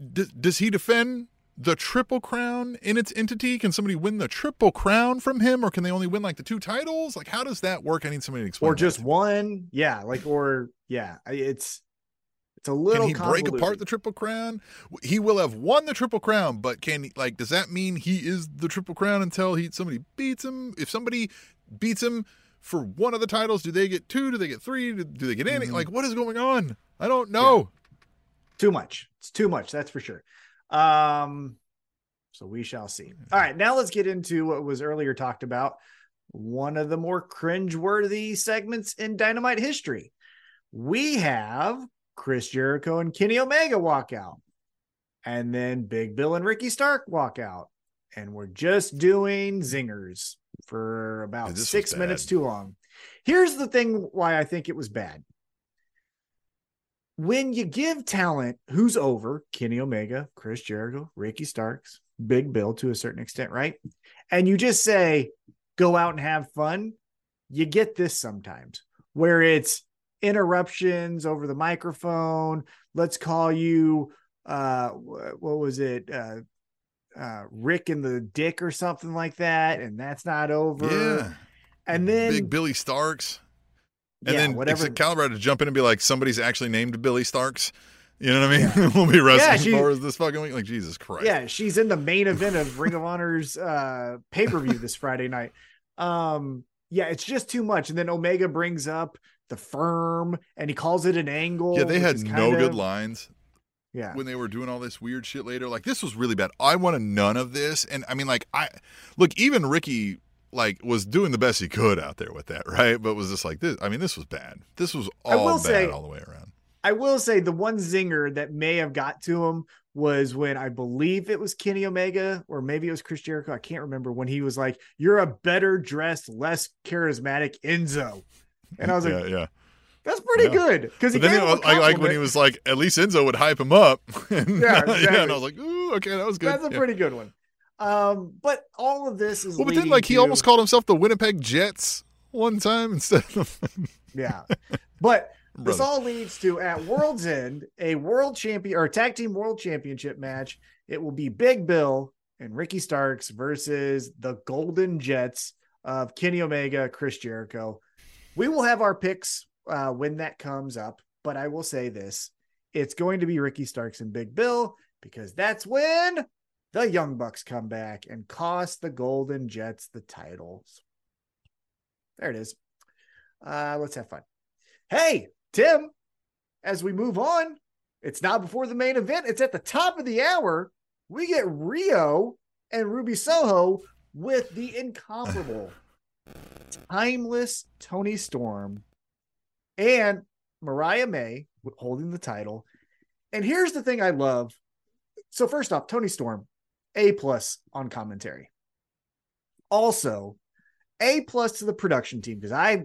S- Does, he defend the triple crown in its entity? Can somebody win the triple crown from him, or can they only win like the two titles? Like, how does that work? I need somebody to explain. or just one. Yeah. Like, or yeah, it's, it's a little Can he break apart the triple crown? He will have won the triple crown, but can he like? Does that mean he is the triple crown until he somebody beats him? If somebody beats him for one of the titles, do they get two? Do they get three? Do, do they get any? Mhm. Like, what is going on? I don't know. Too much. It's too much. That's for sure. Um, So we shall see. All right, now let's get into what was earlier talked about. One of the more cringe-worthy segments in Dynamite history. We have Chris Jericho and Kenny Omega walk out, and then Big Bill and Ricky Stark walk out, and we're just doing zingers for about six minutes too long. Here's the thing: why I think it was bad when you give talent who's over Kenny Omega, Chris Jericho, Ricky Starks, Big Bill to a certain extent, right? And you just say, go out and have fun, you get this sometimes where it's interruptions over the microphone. Let's call you, uh, what was it? Uh, uh, Rick and the Dick or something like that. And that's not over. Yeah. And then, Big Billy Starks. And yeah, then whatever. Excalibur to jump in and be like, somebody's actually named Billie Starkz. You know what I mean? *laughs* we'll be wrestling she- for this fucking week. Like, Jesus Christ. Yeah, she's in the main event of Ring of Honor's uh pay-per-view this Friday night. Um yeah, it's just too much. And then Omega brings up the firm and he calls it an angle. Yeah, they had no kind good lines Yeah. when they were doing all this weird shit later. Like, this was really bad. I wanted none of this. And I mean, like, I look, even Ricky, like, was doing the best he could out there with that, *laughs* right? But was just like, this, I mean, this was bad. This was all bad say- all the way around. I will say the one zinger that may have got to him was when I believe it was Kenny Omega or maybe it was Chris Jericho. I can't remember when he was like, You're a better dressed, less charismatic Enzo. And I was like, yeah, yeah. That's pretty Yeah. good. Because he then gave him was, a I like when he was like, at least Enzo would hype him up. *laughs* and, *laughs* Yeah, and I was like, ooh, okay, that was good. That's a Yeah. pretty good one. Um, but all of this is Well, but then like he to- almost called himself the Winnipeg Jets one time instead of *laughs* yeah. But *laughs* this all leads to at World's End a world champion or tag team world championship match. It will be Big Bill and Ricky Starks versus the Golden Jets of Kenny Omega, Chris Jericho. We will have our picks uh, when that comes up, but I will say this: it's going to be Ricky Starks and Big Bill because that's when the Young Bucks come back and cost the Golden Jets the titles. There it is. Uh, let's have fun. Hey, Tim, as we move on, it's not before the main event, it's at the top of the hour. We get Rio and Ruby Soho with the incomparable, timeless Toni Storm and Mariah May holding the title. And here's the thing I love. So, first off, Toni Storm, A plus on commentary. Also, A plus to the production team because I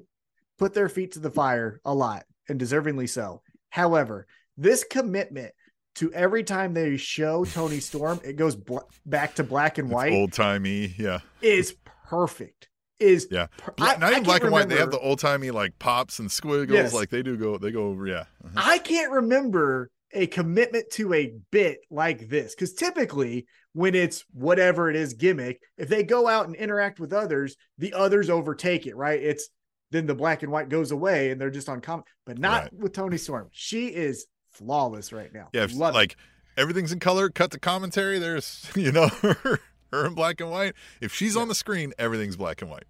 put their feet to the fire a lot and deservingly so. However, this commitment to every time they show Toni Storm, it goes bl- back to black and white old timey. Yeah, is perfect. Is yeah. per- I- Not I even black and white. They have the old timey like pops and squiggles. Yes. Like they do go. They go over. Yeah. Uh-huh. I can't remember a commitment to a bit like this because typically when it's whatever it is gimmick, if they go out and interact with others, the others overtake it, right? It's then the black and white goes away and they're just on comment, but not Right. with Toni Storm. She is flawless right now. Yeah. if- Love it. like everything's in color. Cut the commentary. There's *laughs* you know her, her in black and white. If she's on the screen, everything's black and white.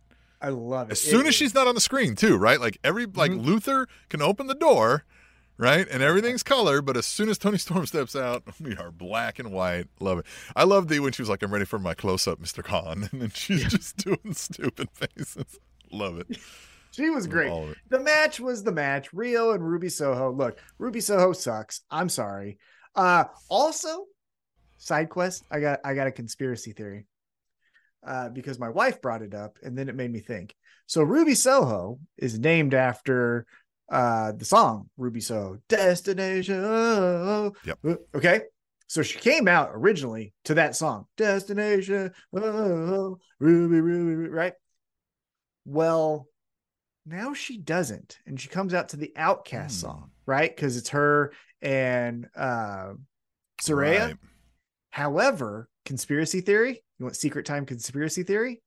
I love it. As It soon as is- she's not on the screen, too, right? Like every like Mhm. Luther can open the door, right? And everything's color, but as soon as Toni Storm *laughs* steps out, we are black and white. Love it. I love the when she was like, "I'm ready for my close up, Mr. Khan," *laughs* and then she's just *laughs* doing stupid faces. Love it. she was great. All of it. the match was the match. Rio and Ruby Soho. Look, Ruby Soho sucks. I'm sorry. Uh also, side quest. I got I got a conspiracy theory. Uh, because my wife brought it up and then it made me think. So Ruby Soho is named after uh the song Ruby So Destination. Yep. Uh, Okay. So she came out originally to that song, Destination, oh, Ruby, Ruby, Ruby, right? Well, now she doesn't. And she comes out to the Outcast Hmm. song, right? Because it's her and uh Saraya. Right. However, conspiracy theory, you want secret time conspiracy theory?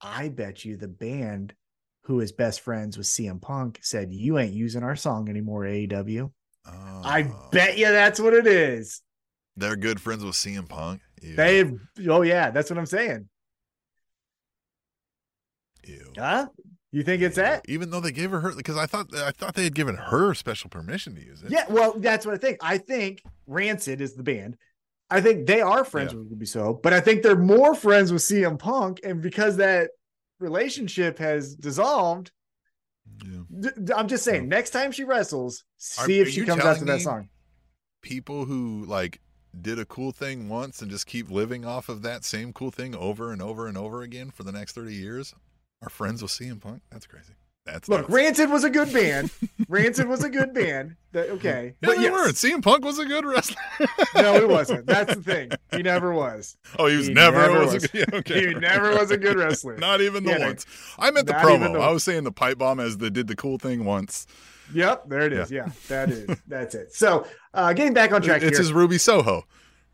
I bet you the band who is best friends with CM Punk said, You ain't using our song anymore, AEW. Oh. I Oh. bet you that's what it is. they're good friends with CM Punk. Ew. They've, oh, yeah, that's what I'm saying. Ew. Huh? You think it's Ew. that? Even though they gave her her because I thought I thought they had given her special permission to use it. Yeah, well, that's what I think. I think Rancid is the band. I think they are friends Yeah. with Ruby Soho, but I think they're more friends with CM Punk, and because that relationship has dissolved, Yeah. d- I'm just saying, next time she wrestles, Are- see if are she comes out to that song. People who like did a cool thing once and just keep living off of that same cool thing over and over and over again for the next 30 years are friends with CM Punk. That's crazy. That's Look, nuts. Rancid was a good band. *laughs* Rancid was a good band. That- okay, Yeah, but they yes. were. CM Punk was a good wrestler. *laughs* no, he wasn't. That's the thing. He never was. oh, he was He never, never was. A good, *laughs* yeah, okay. He never was a good wrestler. Not even the Yeah, once. I meant the promo. the- I was saying the pipe bomb as the did the cool thing once. Yep, there it is. Yeah, that is. That's it. So, uh, getting back on track It's here. his Ruby Soho,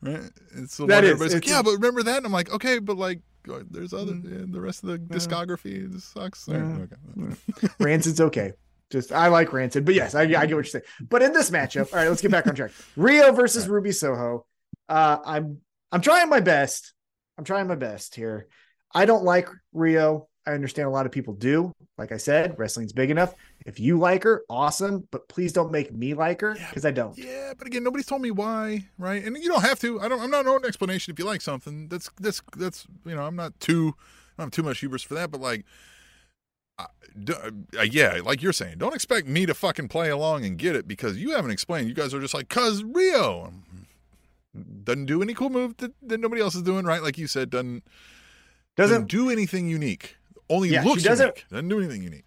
right? It's the That one is, everybody's like, it's yeah, but remember that? And I'm like, okay, but like, there's other Mm. yeah, the rest of the discography sucks. Okay. Rancid's okay. Just I like Rancid, but yes, I, I get what you're saying. But in this matchup, all right, let's get back on track. *laughs* Rio versus Ruby Soho. Uh, I'm I'm trying my best. I'm trying my best here. I don't like Rio. I understand a lot of people do. Like I said, wrestling's big enough. If you like her, awesome. But please don't make me like her because I don't. Yeah, but again, nobody's told me why, right? And you don't have to. I don't. I'm not an explanation if you like something. That's that's that's you know. I'm not too. I don't too much hubris for that. But like, I, uh, yeah, like you're saying, don't expect me to fucking play along and get it because you haven't explained. You guys are just like, cause Rio doesn't do any cool move that, that nobody else is doing, right? Like you said, doesn't Doesn't do anything unique. Only Yeah, she looks doesn't- unique. Doesn't do anything unique.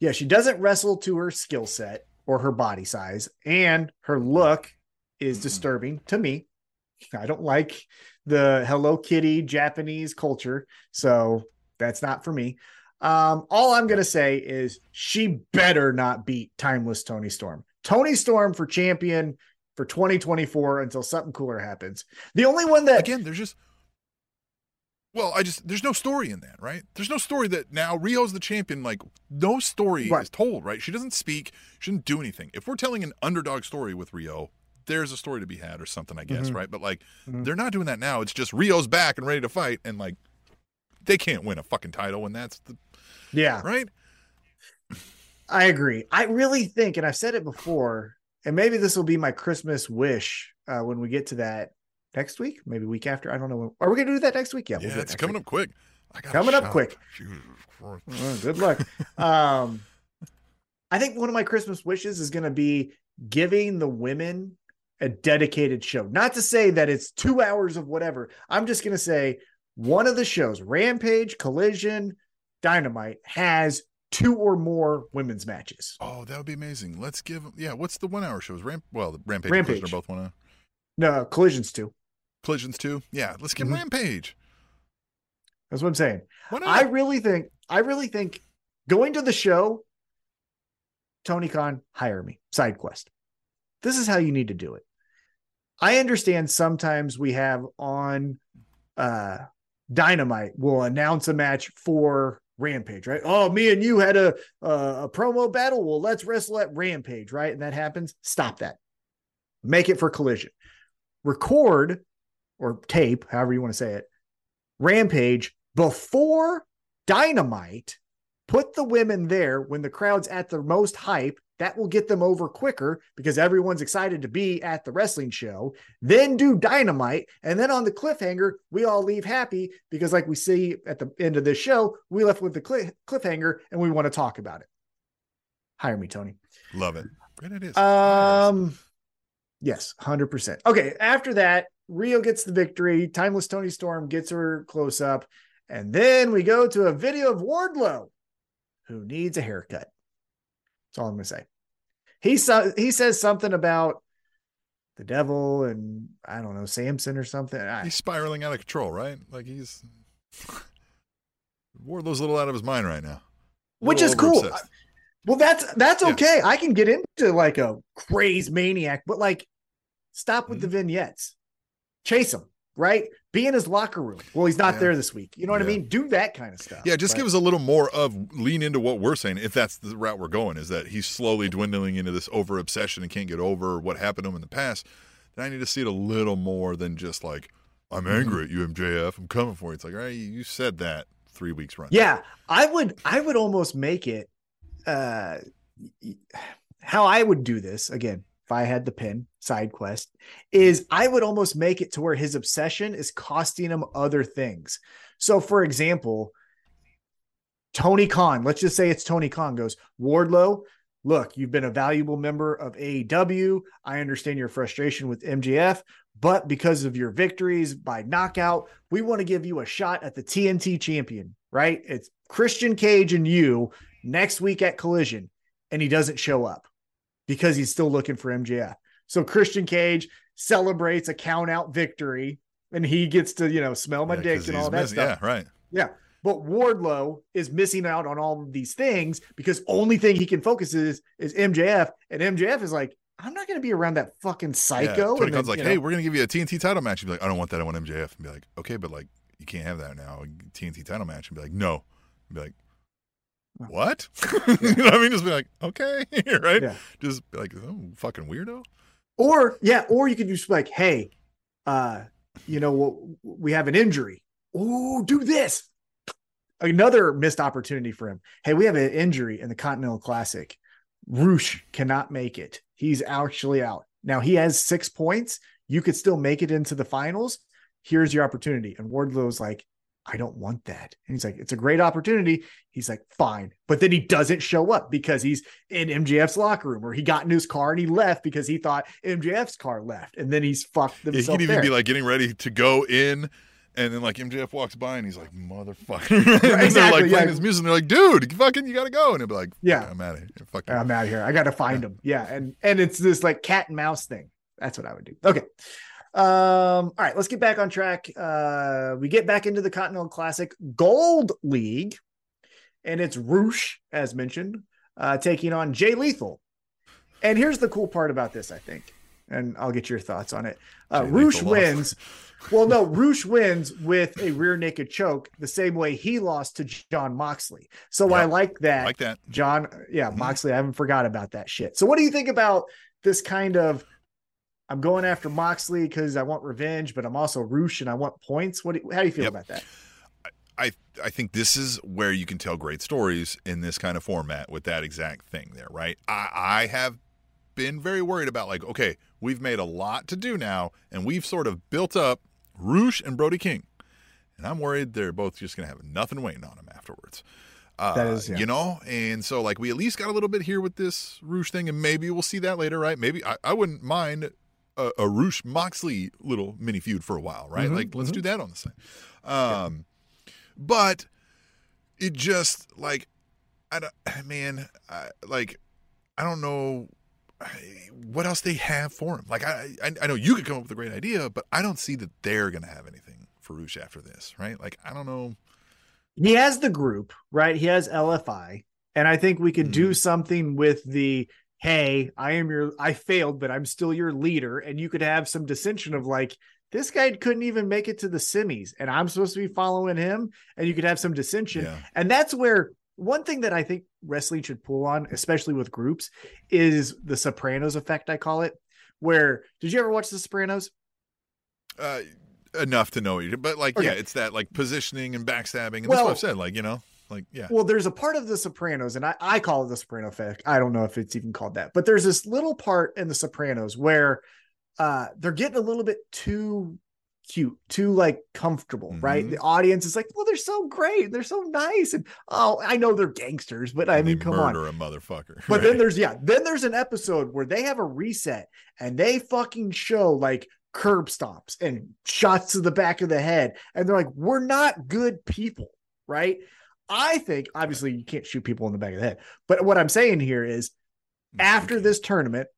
yeah, she doesn't wrestle to her skill set or her body size, and her look is disturbing to me. I don't like the Hello Kitty Japanese culture, so that's not for me. Um, all I'm gonna say is she better not beat Timeless Toni Storm. Toni Storm for champion for 2024 until something cooler happens. The only one that again, there's just well, I just there's no story in that, right? There's no story that now Rio's the champion. Like no story Right. is told, right? She doesn't speak, she doesn't do anything. If we're telling an underdog story with Rio, there's a story to be had or something, I guess, Mhm. right? But like Mhm. they're not doing that now. It's just Rio's back and ready to fight, and like they can't win a fucking title when that's the yeah, right. I agree. I really think, and I've said it before, and maybe this will be my Christmas wish uh, when we get to that next week, maybe week after. I don't know. When, are we going to do that next week? Yeah, Yeah, we'll it it's coming week. up quick. Coming up quick. Oh, good luck. *laughs* um, I think one of my Christmas wishes is going to be giving the women a dedicated show. Not to say that it's two hours of whatever. I'm just going to say one of the shows, Rampage, Collision, Dynamite, has two or more women's matches. Oh, that would be amazing. Let's give. Yeah, what's the one hour shows? Ramp. Well, the Rampage, and Rampage. Collision are both one hour. No, Collision's two. Collisions too. Yeah, let's give Mhm. Rampage. That's what I'm saying. I really think, I really think going to the show, Tony Khan, hire me. Side quest. This is how you need to do it. I understand sometimes we have on uh Dynamite will announce a match for Rampage, right? Oh, me and you had a uh, a promo battle. Well, let's wrestle at Rampage, right? And that happens. Stop that. Make it for Collision. Record or tape, however you want to say it, Rampage before Dynamite. Put the women there when the crowd's at the most hype. That will get them over quicker because everyone's excited to be at the wrestling show. Then do Dynamite. And then on the cliffhanger, we all leave happy because, like we see at the end of this show, we left with the cli- cliffhanger and we want to talk about it. Hire me, Tony. Love it. Great ideas. Um, yes, hundred percent. Okay, after that, Rio gets the victory. Timeless Toni Storm gets her close up, and then we go to a video of Wardlow, who needs a haircut. That's all I'm gonna say. He sa- he says something about the devil and I don't know Samson or something. I- he's spiraling out of control, right? Like he's *laughs* Wardlow's a little out of his mind right now. Which is cool. over-obsessed. Well, that's that's Yeah. okay. I can get into like a craze maniac, but like stop with the Mm-hmm. vignettes. Chase him, right? Be in his locker room. Well, he's not Yeah. there this week. You know what I mean? Do that kind of stuff. Yeah, just But- give us a little more of lean into what we're saying. If that's the route we're going, is that he's slowly dwindling into this over obsession and can't get over what happened to him in the past. Then I need to see it a little more than just like I'm Mm-hmm. angry at you, MJF. I'm coming for you. It's like, all right, you said that three weeks running. Yeah, I would I would almost make it uh how I would do this again. If I had the pin side quest, is I would almost make it to where his obsession is costing him other things. So, for example, Tony Khan, let's just say it's Tony Khan goes, Wardlow, look, you've been a valuable member of AEW. I understand your frustration with MJF, but because of your victories by knockout, we want to give you a shot at the TNT champion, right? It's Christian Cage and you next week at Collision, and he doesn't show up because he's still looking for MJF. So Christian Cage celebrates a count out victory and he gets to, you know, smell my Yeah, dick and all that miss- stuff. Yeah, right. Yeah. But Wardlow is missing out on all of these things because only thing he can focus is is MJF, and MJF is like, I'm not going to be around that fucking Yeah. psycho. Tony and Khan's like, you hey, we're gonna give you a TNT title match. And be like, I don't want that. I want MJF. And be like, okay, but like, you can't have that now. TNT title match. And be like, no. And be like, what? *laughs* you know what I mean? Just be like, okay, *laughs* right? Yeah. Just be like, oh, fucking weirdo. or yeah, or you could just be like, hey, uh, you know? We have an injury. Oh, do this. Another missed opportunity for him. Hey, we have an injury in the Continental Classic. Rush cannot make it. He's actually out. Now he has six points. You could still make it into the finals. Here's your opportunity. And Wardlow's like, I don't want that. And he's like, it's a great opportunity. He's like, fine. But then he doesn't show up because he's in MJF's locker room or he got in his car and he left because he thought MJF's car left. And then he's fucked Yeah, he himself could even there. be like getting ready to go in. And then like MJF walks by and he's like, motherfucker. *laughs* and then they're exactly, like playing his music and they're like, dude, fucking, you gotta go. And he'll be like, Yeah. I'm out of here. Fuck. I'm out of here. I got to find him. Yeah. And, and it's this like cat and mouse thing. That's what I would do. Okay. Um, all right, let's get back on track. Uh, we get back into the Continental Classic Gold League, and it's Rush, as mentioned, uh, taking on Jay Lethal. And here's the cool part about this, I think, and I'll get your thoughts on it. Uh, Rush wins. Well, no, Rush wins with a rear naked choke, the same way he lost to Jon Moxley. So I like that. I like that. Jon, yeah, Mhm. Moxley. I haven't forgot about that shit. So, what do you think about this kind of? I'm going after Moxley because I want revenge, but I'm also Rush and I want points. What? Do, how do you feel Yep. about that? I I think this is where you can tell great stories in this kind of format with that exact thing there, right? I, I have been very worried about like, okay, we've made a lot to do now, and we've sort of built up Rush and Brody King, and I'm worried they're both just gonna have nothing waiting on them afterwards. Uh, That is, yeah. you know, and so like we at least got a little bit here with this Rush thing, and maybe we'll see that later, right? Maybe I, I wouldn't mind a, a Rush Moxley little mini feud for a while, right? Mhm, like let's do that on the side. Um, but it just like I don't, *sighs* man, I, like I don't know what else they have for him. Like I, I, I know you could come up with a great idea, but I don't see that they're gonna have anything for Rush after this, right? Like I don't know. He has the group, right? He has LFI, and I think we could do Mhm. something with the. Hey, I am your. I failed, but I'm still your leader, and you could have some dissension of like this guy couldn't even make it to the semis, and I'm supposed to be following him, and you could have some dissension. Yeah, And that's where one thing that I think wrestling should pull on, especially with groups, is the Sopranos effect, I call it. Where did you ever watch The Sopranos? uh, enough to know you, but like yeah, it's that like positioning and backstabbing, and that's Well- what I've said. Like you know, like yeah, Well, there's a part of The Sopranos, and I, I call it the Soprano effect. I don't know if it's even called that, but there's this little part in The Sopranos where uh, they're getting a little bit too cute, too like comfortable, right? Mhm. The audience is like, well, they're so great, they're so nice, and oh, I know they're gangsters, but I And mean, come on. a motherfucker. But right? then there's yeah, then there's an episode where they have a reset and they fucking show like curb stomps and shots to the back of the head, and they're like, "We're not good people," right? I think obviously you can't shoot people in the back of the head, but what I'm saying here is after this tournament,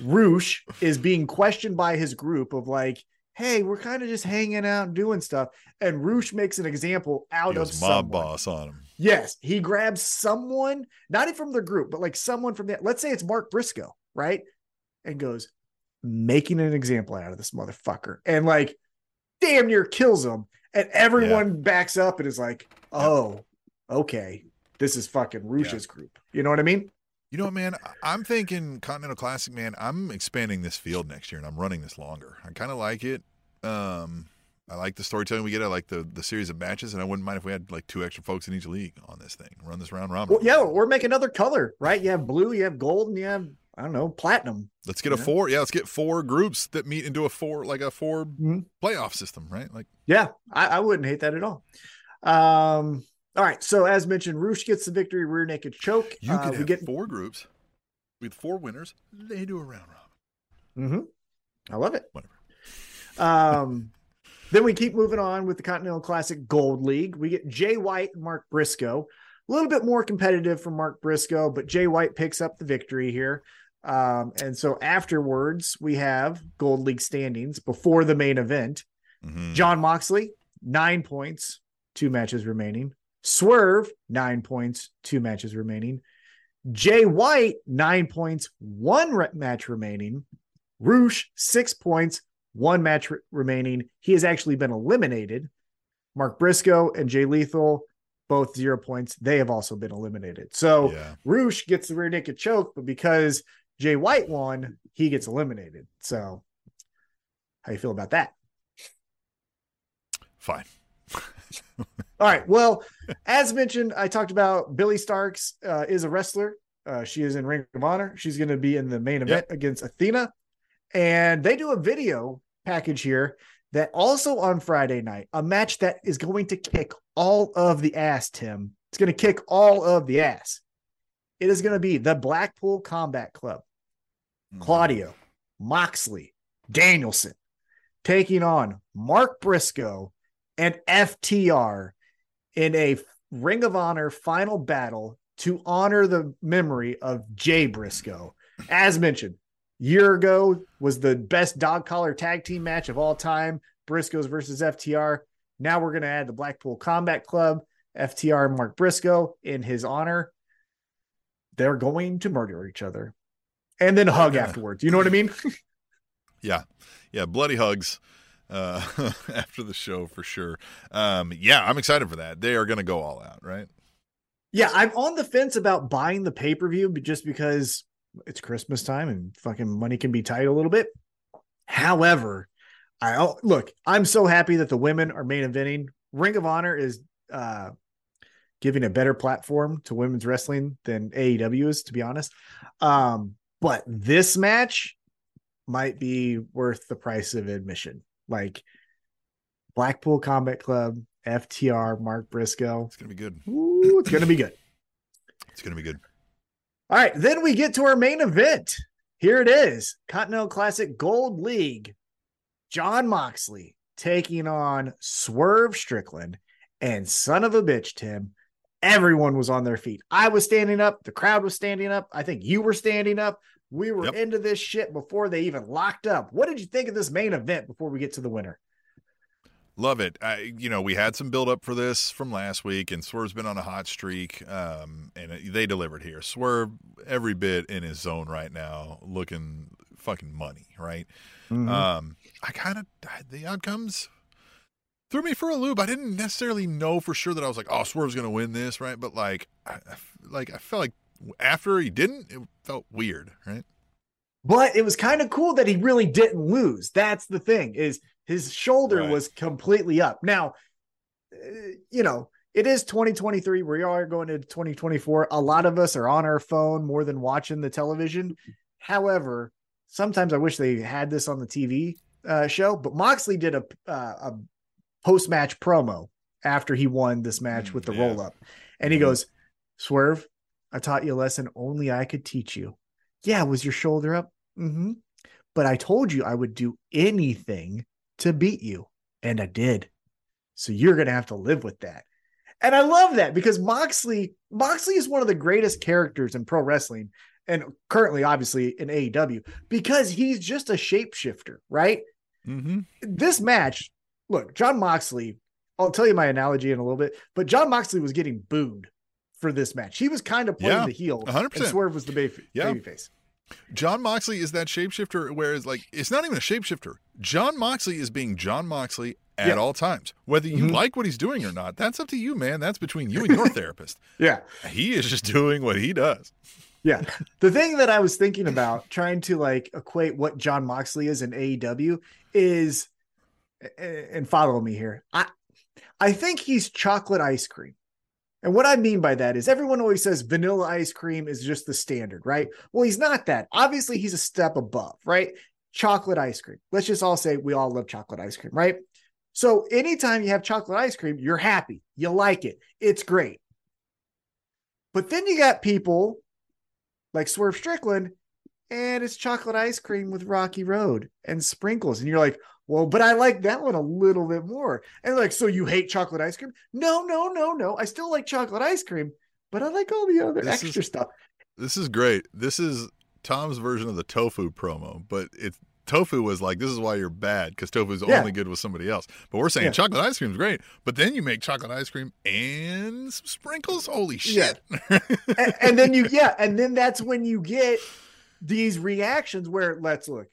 Rush is being questioned by his group of like, "Hey, we're kind of just hanging out and doing stuff," and Rush makes an example out of mob someone. boss on him. Yes, he grabs someone, not from the group, but like someone from that. Let's say it's Mark Briscoe, right? And goes making an example out of this motherfucker, and like damn near kills him. And everyone backs up and is like, "Oh, okay, this is fucking Rush's group." You know what I mean? You know what, man? I'm thinking Continental Classic, man. I'm expanding this field next year, and I'm running this longer. I kind of like it. Um, I like the storytelling we get. I like the the series of matches, and I wouldn't mind if we had like two extra folks in each league on this thing. Run this round robin. Well, yeah, or make another color, right? You have blue, you have gold, and you have I don't know, platinum. Let's get a Yeah. four. Yeah, let's get four groups that meet into a four, like a 4 Mhm. playoff system, right? Like, Yeah, I, I wouldn't hate that at all. Um, all right. So as mentioned, Rush gets the victory, rear naked choke. you Uh, could we get four groups with four winners. They do a round robin. hmm I love it. Whatever. Um, *laughs* then we keep moving on with the Continental Classic Gold League. We get Jay White and Mark Briscoe. A little bit more competitive for Mark Briscoe, but Jay White picks up the victory here. Um, and so afterwards, we have Gold League standings before the main event. Mhm. Jon Moxley, nine points, two matches remaining. Swerve, nine points, two matches remaining. Jay White, nine points, one re- match remaining. Rush, six points, one match re- remaining. He has actually been eliminated. Mark Briscoe and Jay Lethal, both zero points. They have also been eliminated. So yeah. Rush gets the rear naked choke, but because Jay White won, he gets eliminated. So, how you feel about that? Fine. *laughs* All right. Well, as mentioned, I talked about Billie Starkz uh, is a wrestler. Uh, she is in Ring of Honor. She's going to be in the main event against Athena, and they do a video package here that also on Friday night, a match that is going to kick all of the ass. Tim, it's going to kick all of the ass. It is going to be the Blackpool Combat Club. Mhm. Claudio, Moxley, Danielson taking on Mark Briscoe and FTR in a Ring of Honor final battle to honor the memory of Jay Briscoe. As mentioned, year ago was the best dog collar tag team match of all time, Briscoes versus FTR. Now we're going to add the Blackpool Combat Club, FTR and Mark Briscoe in his honor. They're going to murder each other and then hug Yeah. afterwards. You know what I mean? *laughs* Yeah. Yeah. Bloody hugs uh, *laughs* after the show for sure. Um, yeah, I'm excited for that. They are going to go all out, right? Yeah, I'm on the fence about buying the pay per view, but just because it's Christmas time and fucking money can be tight a little bit. However, I look, I'm so happy that the women are main eventing. Ring of Honor is uh, giving a better platform to women's wrestling than AEW is, to be honest. Um, but this match might be worth the price of admission. Like Blackpool Combat Club, FTR, Mark Briscoe. It's going to be good. Ooh, it's gonna be good. *laughs* It's going to be good. All right, then we get to our main event. Here it is Continental Classic Gold League. Jon Moxley taking on Swerve Strickland and son of a bitch, Tim. Everyone was on their feet. I was standing up. The crowd was standing up. I think you were standing up. We were Yep. into this shit before they even locked up. What did you think of this main event before we get to the winner? Love it. I, you know, we had some build up for this from last week, and Swerve's been on a hot streak, um, and it- they delivered here. Swerve, every bit in his zone right now, looking fucking money, right? Mm-hmm. Um, I kind of the outcomes threw me for a loop. I didn't necessarily know for sure that I was like, oh, Swerve's gonna win this, right? But like, I, like I felt like after he didn't, it felt weird, right? but it was kind of cool that he really didn't lose that's the thing is his shoulder Right. was completely up now uh, you know it is 2023 we are going into 2024 a lot of us are on our phone more than watching the television however sometimes i wish they had this on the tv uh, show but moxley did a, uh, a post-match promo after he won this match Mm, with the yeah. roll-up and he Mhm. goes swerve i taught you a lesson only i could teach you yeah, was your shoulder up? Mm-hmm. But I told you I would do anything to beat you, and I did. So you're gonna have to live with that. And I love that because Moxley, Moxley is one of the greatest characters in pro wrestling, and currently, obviously, in AEW, because he's just a shapeshifter, right? Mm-hmm. This match, look, Jon Moxley, I'll tell you my analogy in a little bit, but Jon Moxley was getting booed for this match. He was kind of playing Yeah, the heel, 100%. and Swerve was the baby, Yeah. babyface. Jon Moxley is that shapeshifter, whereas like it's not even a shapeshifter. Jon Moxley is being Jon Moxley at Yeah. all times. Whether you Mhm. like what he's doing or not, that's up to you, man. That's between you and your *laughs* therapist. Yeah. He is just doing what he does. Yeah. The thing that I was thinking about trying to like equate what Jon Moxley is in AEW is and follow me here. I I think he's chocolate ice cream. And what I mean by that is everyone always says vanilla ice cream is just the standard, right? Well, he's not that. Obviously, he's a step above, right? Chocolate ice cream. Let's just all say we all love chocolate ice cream, right? So anytime you have chocolate ice cream, you're happy. You like it. It's great. But then you got people like Swerve Strickland, and it's chocolate ice cream with Rocky Road and sprinkles. And you're like, well, but I like that one a little bit more. And like, so you hate chocolate ice cream? No, no, no, no. I still like chocolate ice cream, but I like all the other This extra is- stuff. This is great. This is Tom's version of the tofu promo, but it's tofu was like this is why you're bad because tofu is Yeah. only good with somebody else. But we're saying Yeah. chocolate ice cream is great, but then you make chocolate ice cream and some sprinkles. Holy Yeah. shit! *laughs* and, and then you, yeah, and then that's when you get these reactions where let's look,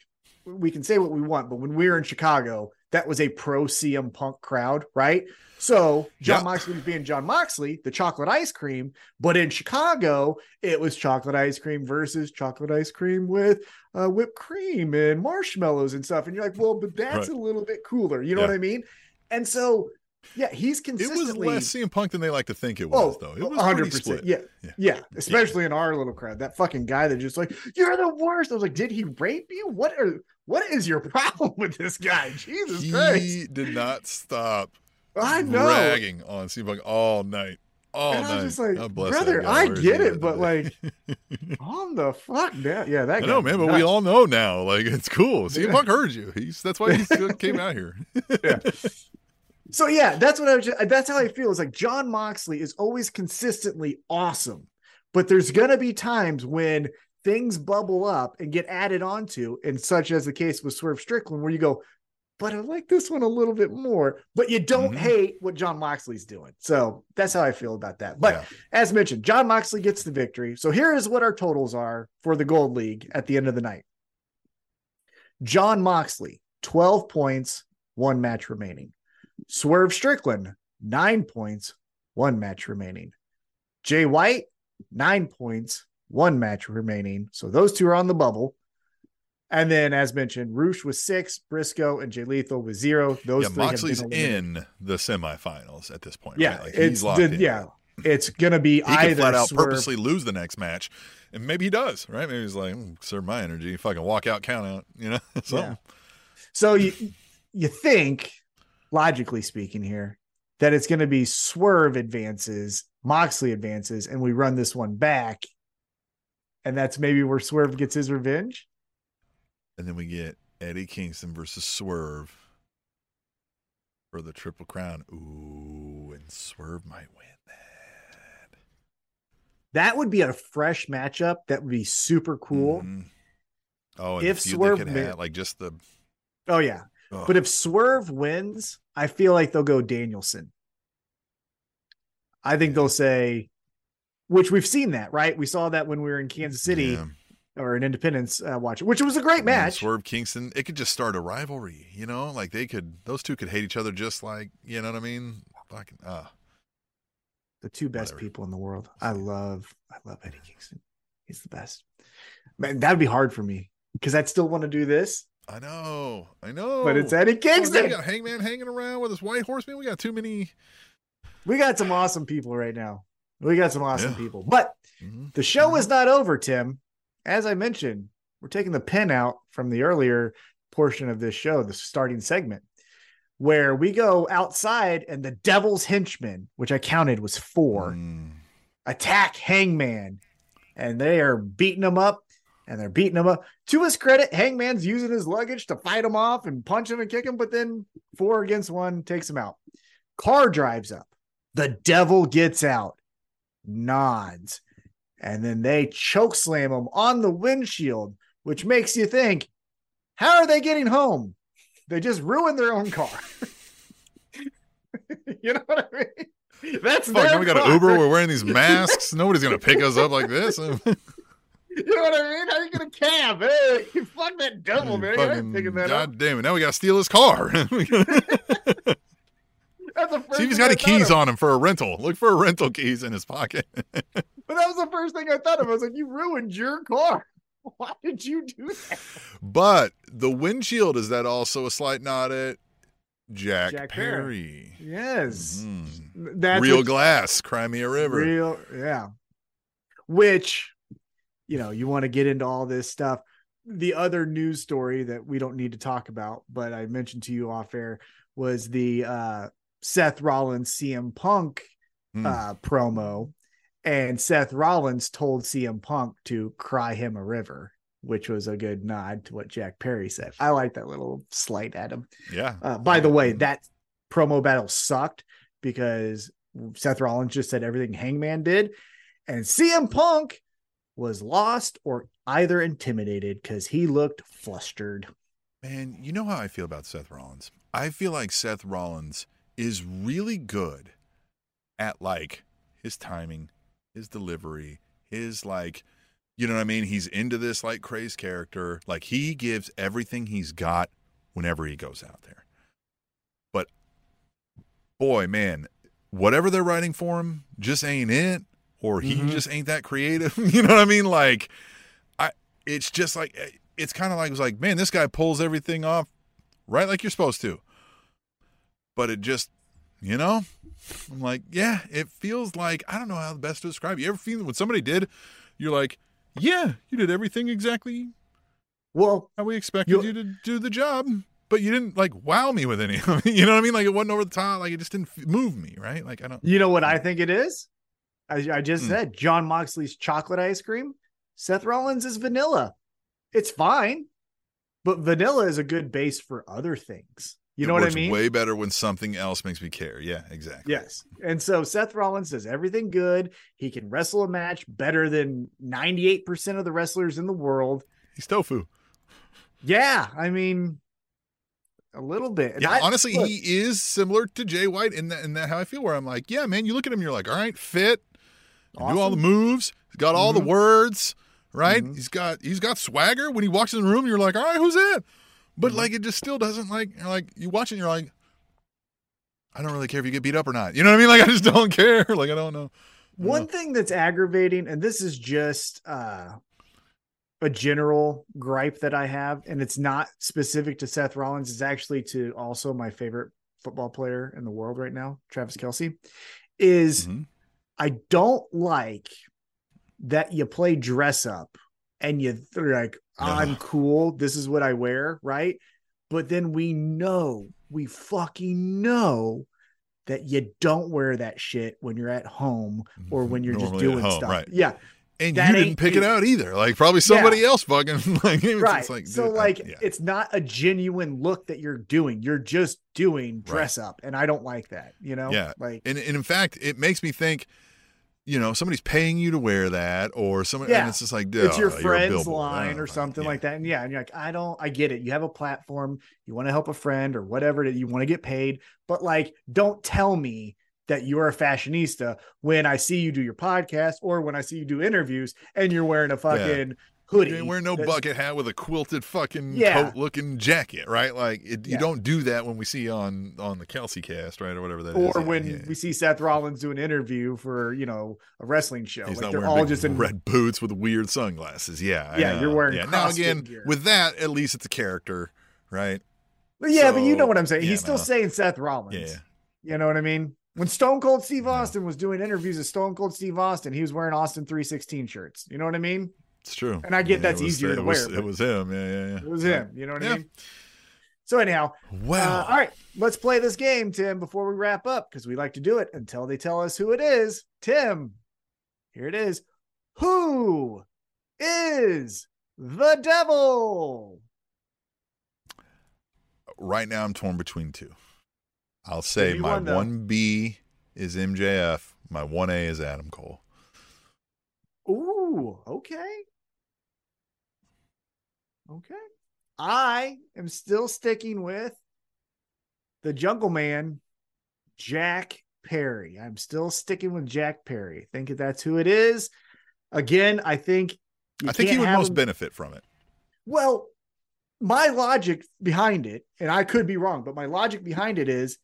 we can say what we want, but when we were in Chicago, that was a pro CM Punk crowd, right? So Jon Yeah. Moxley was being Jon Moxley, the chocolate ice cream, but in Chicago, it was chocolate ice cream versus chocolate ice cream with uh, whipped cream and marshmallows and stuff. And you're like, well, but that's Right. a little bit cooler. You know Yeah. what I mean? And so, yeah, he's consistently. It was less CM Punk than they like to think it oh, was, Oh, though. It was 100 pretty split. Yeah, Yeah. yeah, Especially in our little crowd. That fucking guy that just like, you're the worst. I was like, did he rape you? What are what is your *laughs* problem with this guy? Jesus Christ. He did not stop I know. bragging on CM Punk all night. All And I night. was just like, God brother. I get it, but like, on the fuck down. Yeah, that I guy know, man, but we all know now. Like it's cool. CM Punk heard you. He's that's why he *laughs* came out here. *laughs* So yeah, that's what I was. Just, that's how I feel. It's like Jon Moxley is always consistently awesome, but there's gonna be times when things bubble up and get added onto, and such as the case with Swerve Strickland, where you go, but I like this one a little bit more, but you don't Mhm. hate what Jon Moxley's doing. So that's how I feel about that. But Yeah. as mentioned, Jon Moxley gets the victory. So here is what our totals are for the Gold League at the end of the night. Jon Moxley, 12 points, one match remaining. Swerve Strickland, nine points, one match remaining. Jay White, nine points, one match remaining. So those two are on the bubble. And then, as mentioned, Rush was six, Briscoe and Jay Lethal was zero. Those yeah, three Moxley's in the semifinals at this point. Yeah, right? Like, it's he's locked the, in. yeah. It's gonna be He either flat out Swerve, purposely lose the next match, and maybe he does. Right? Maybe he's like, mm, "Serve my energy, fucking walk out, count out." You know, *laughs* something. So you you think, logically speaking, here that it's going to be Swerve advances, Moxley advances, and we run this one back, and that's maybe where Swerve gets his revenge. And then we get Eddie Kingston versus Swerve for the Triple Crown. Ooh, and Swerve might win that. That would be a fresh matchup. That would be super cool. Mhm. Oh, and If Swerve have, like just the. Oh yeah, Oh, but if Swerve wins, I feel like they'll go Danielson. I think they'll say, which we've seen that, right? We saw that when we were in Kansas City yeah. or in Independence uh, watching, which was a great And match. Swerve Kingston, it could just start a rivalry, you know? Like they could, those two could hate each other just like, you know what I mean? Fucking, ah. the two best Whatever. people in the world. I love, I love Eddie Kingston. He's the best. Man, that'd be hard for me because I'd still want to do this, I know, I know. but it's Eddie Oh, we got Hangman hanging around with his white horseman. We got too many. We got some awesome people right now. We got some awesome Yeah. people, but Mhm. the show is not over, Tim. As I mentioned, we're taking the pin out from the earlier portion of this show, the starting segment, where we go outside and the Devil's henchmen, which I counted was four, Mm. attack Hangman, and they are beating him up, and they're beating him up. To his credit, Hangman's using his luggage to fight him off and punch him and kick him, but then four against one takes him out. Car drives up. The devil gets out, nods, and then they choke slam him on the windshield, which makes you think, how are they getting home? They just ruined their own car. *laughs* you know what I mean? That's oh, Fuck, now we got an Uber. We're wearing these *laughs* masks. Nobody's going to pick us up like this. *laughs* You know what I mean? How you gonna cab? Hey, *laughs* you fuck that devil, man. Fucking, picking that God up. damn it. Now we got to steal his car. *laughs* That's the first See if he's got I any keys of. on him for a rental. Look for a rental keys in his pocket. *laughs* But that was the first thing I thought of. I was like, you ruined your car. Why did you do that? But the windshield, is that also a slight nod at Jack, Jack Perry. Yes. Mhm. That's Real glass, Cry Me a River. Real, yeah. Which, you know, you want to get into all this stuff. The other news story that we don't need to talk about, but I mentioned to you off air was the uh Seth Rollins CM Punk Hmm. uh promo. And Seth Rollins told CM Punk to cry him a river, which was a good nod to what Jack Perry said. I like that little slight at him. yeah. Uh, by the way, that promo battle sucked because Seth Rollins just said everything Hangman did, and CM Punk was lost or either intimidated because he looked flustered. Man, you know how I feel about Seth Rollins. I feel like Seth Rollins is really good at like his timing, his delivery, his like, you know what I mean? He's into this like crazed character. Like he gives everything he's got whenever he goes out there. But boy, man, whatever they're writing for him just ain't it, or he Mhm. just ain't that creative. *laughs* you know what I mean? Like, I, it's just like eh, it's kind of like it's like, man, this guy pulls everything off right like you're supposed to. But it just, you know, I'm like, yeah, it feels like I don't know how the best to describe. it. You ever feel when somebody did, you're like, yeah, you did everything exactly Well, how we expected You- you to do the job, but you didn't like wow me with any. of it. *laughs* you know what I mean? Like it wasn't over the top. Like it just didn't move me, right? Like I don't. you know what I think it is? As I just Hmm. said, Jon Moxley's chocolate ice cream. Seth Rollins is vanilla. It's fine, but vanilla is a good base for other things. You it know what I mean? Way better when something else makes me care. Yeah, exactly. Yes. And so Seth Rollins does everything good. He can wrestle a match better than 98% of the wrestlers in the world. He's tofu. Yeah. I mean, a little bit. Yeah, I- honestly, look, he is similar to Jay White in that in that how I feel. Where I'm like, yeah, man, you look at him, you're like, all right, fit, can do all the moves, he's got all Mhm. the words, right? Mhm. He's got he's got swagger. When he walks in the room, you're like, all right, who's that? But Mhm. like, it just still doesn't like you're like you watch it, and you're like, I don't really care if you get beat up or not. You know what I mean? *laughs* Like, I just don't care. Like, I don't know. one thing that's aggravating, and this is just uh, a general gripe that I have, and it's not specific to Seth Rollins, it's actually to also my favorite football player in the world right now, Travis Kelce, is Mhm. I don't like that you play dress up and you th- like, I'm cool. This is what I wear. Right. But then we know, we fucking know that you don't wear that shit when you're at home or mm-hmm. when you're just Normally at doing home, stuff. right? Yeah. And That you didn't pick you. it out either. Like, probably somebody else fucking *laughs* like. It's Right. like, so dude, like yeah. it's not a genuine look that you're doing. You're just doing dress up. And I don't like that, you know? Yeah. Like and, and in fact, it makes me think, you know, somebody's paying you to wear that, or somebody, Yeah. and it's just like, it's your "Duh, friend's line Oh, or something yeah. like that. And yeah, and you're like, I don't, I get it. You have a platform, you want to help a friend or whatever that you want to get paid, but like, don't tell me that you're a fashionista when I see you do your podcast or when I see you do interviews and you're wearing a fucking hoodie. You ain't wearing no that's- bucket hat with a quilted fucking Yeah. coat looking jacket, right? Like it, you Yeah. don't do that when we see on on the Kelce cast, right, or whatever that is. Or Yeah, when yeah. we see Seth Rollins do an interview for, you know, a wrestling show. He's like they're all just in red boots with weird sunglasses. Yeah, Yeah, you're wearing Yeah. Now again, gear. with that, at least it's a character, right? But yeah, but you know what I'm saying. yeah, He's still no. saying Seth Rollins. Yeah. You know what I mean? When Stone Cold Steve Austin was doing interviews with Stone Cold Steve Austin, he was wearing Austin 316 shirts. You know what I mean? It's true. And I get Yeah, that's was- easier to it was, wear, It was him. Yeah, yeah, yeah. It was him. You know what Yeah. I mean? So anyhow, Wow. uh, all right, let's play this game, Tim, before we wrap up, because we like to do it until they tell us who it is. Tim, here it is. Who is the devil? right now I'm torn between two. I'll say my one, one B is MJF. My one A is Adam Cole. Ooh, okay. Okay. I am still sticking with the Jungle Man, Jack Perry. I'm still sticking with Jack Perry. I think that's who it is. Again, I think I think he would most him- benefit from it. Well, my logic behind it, and I could be wrong, but my logic behind it is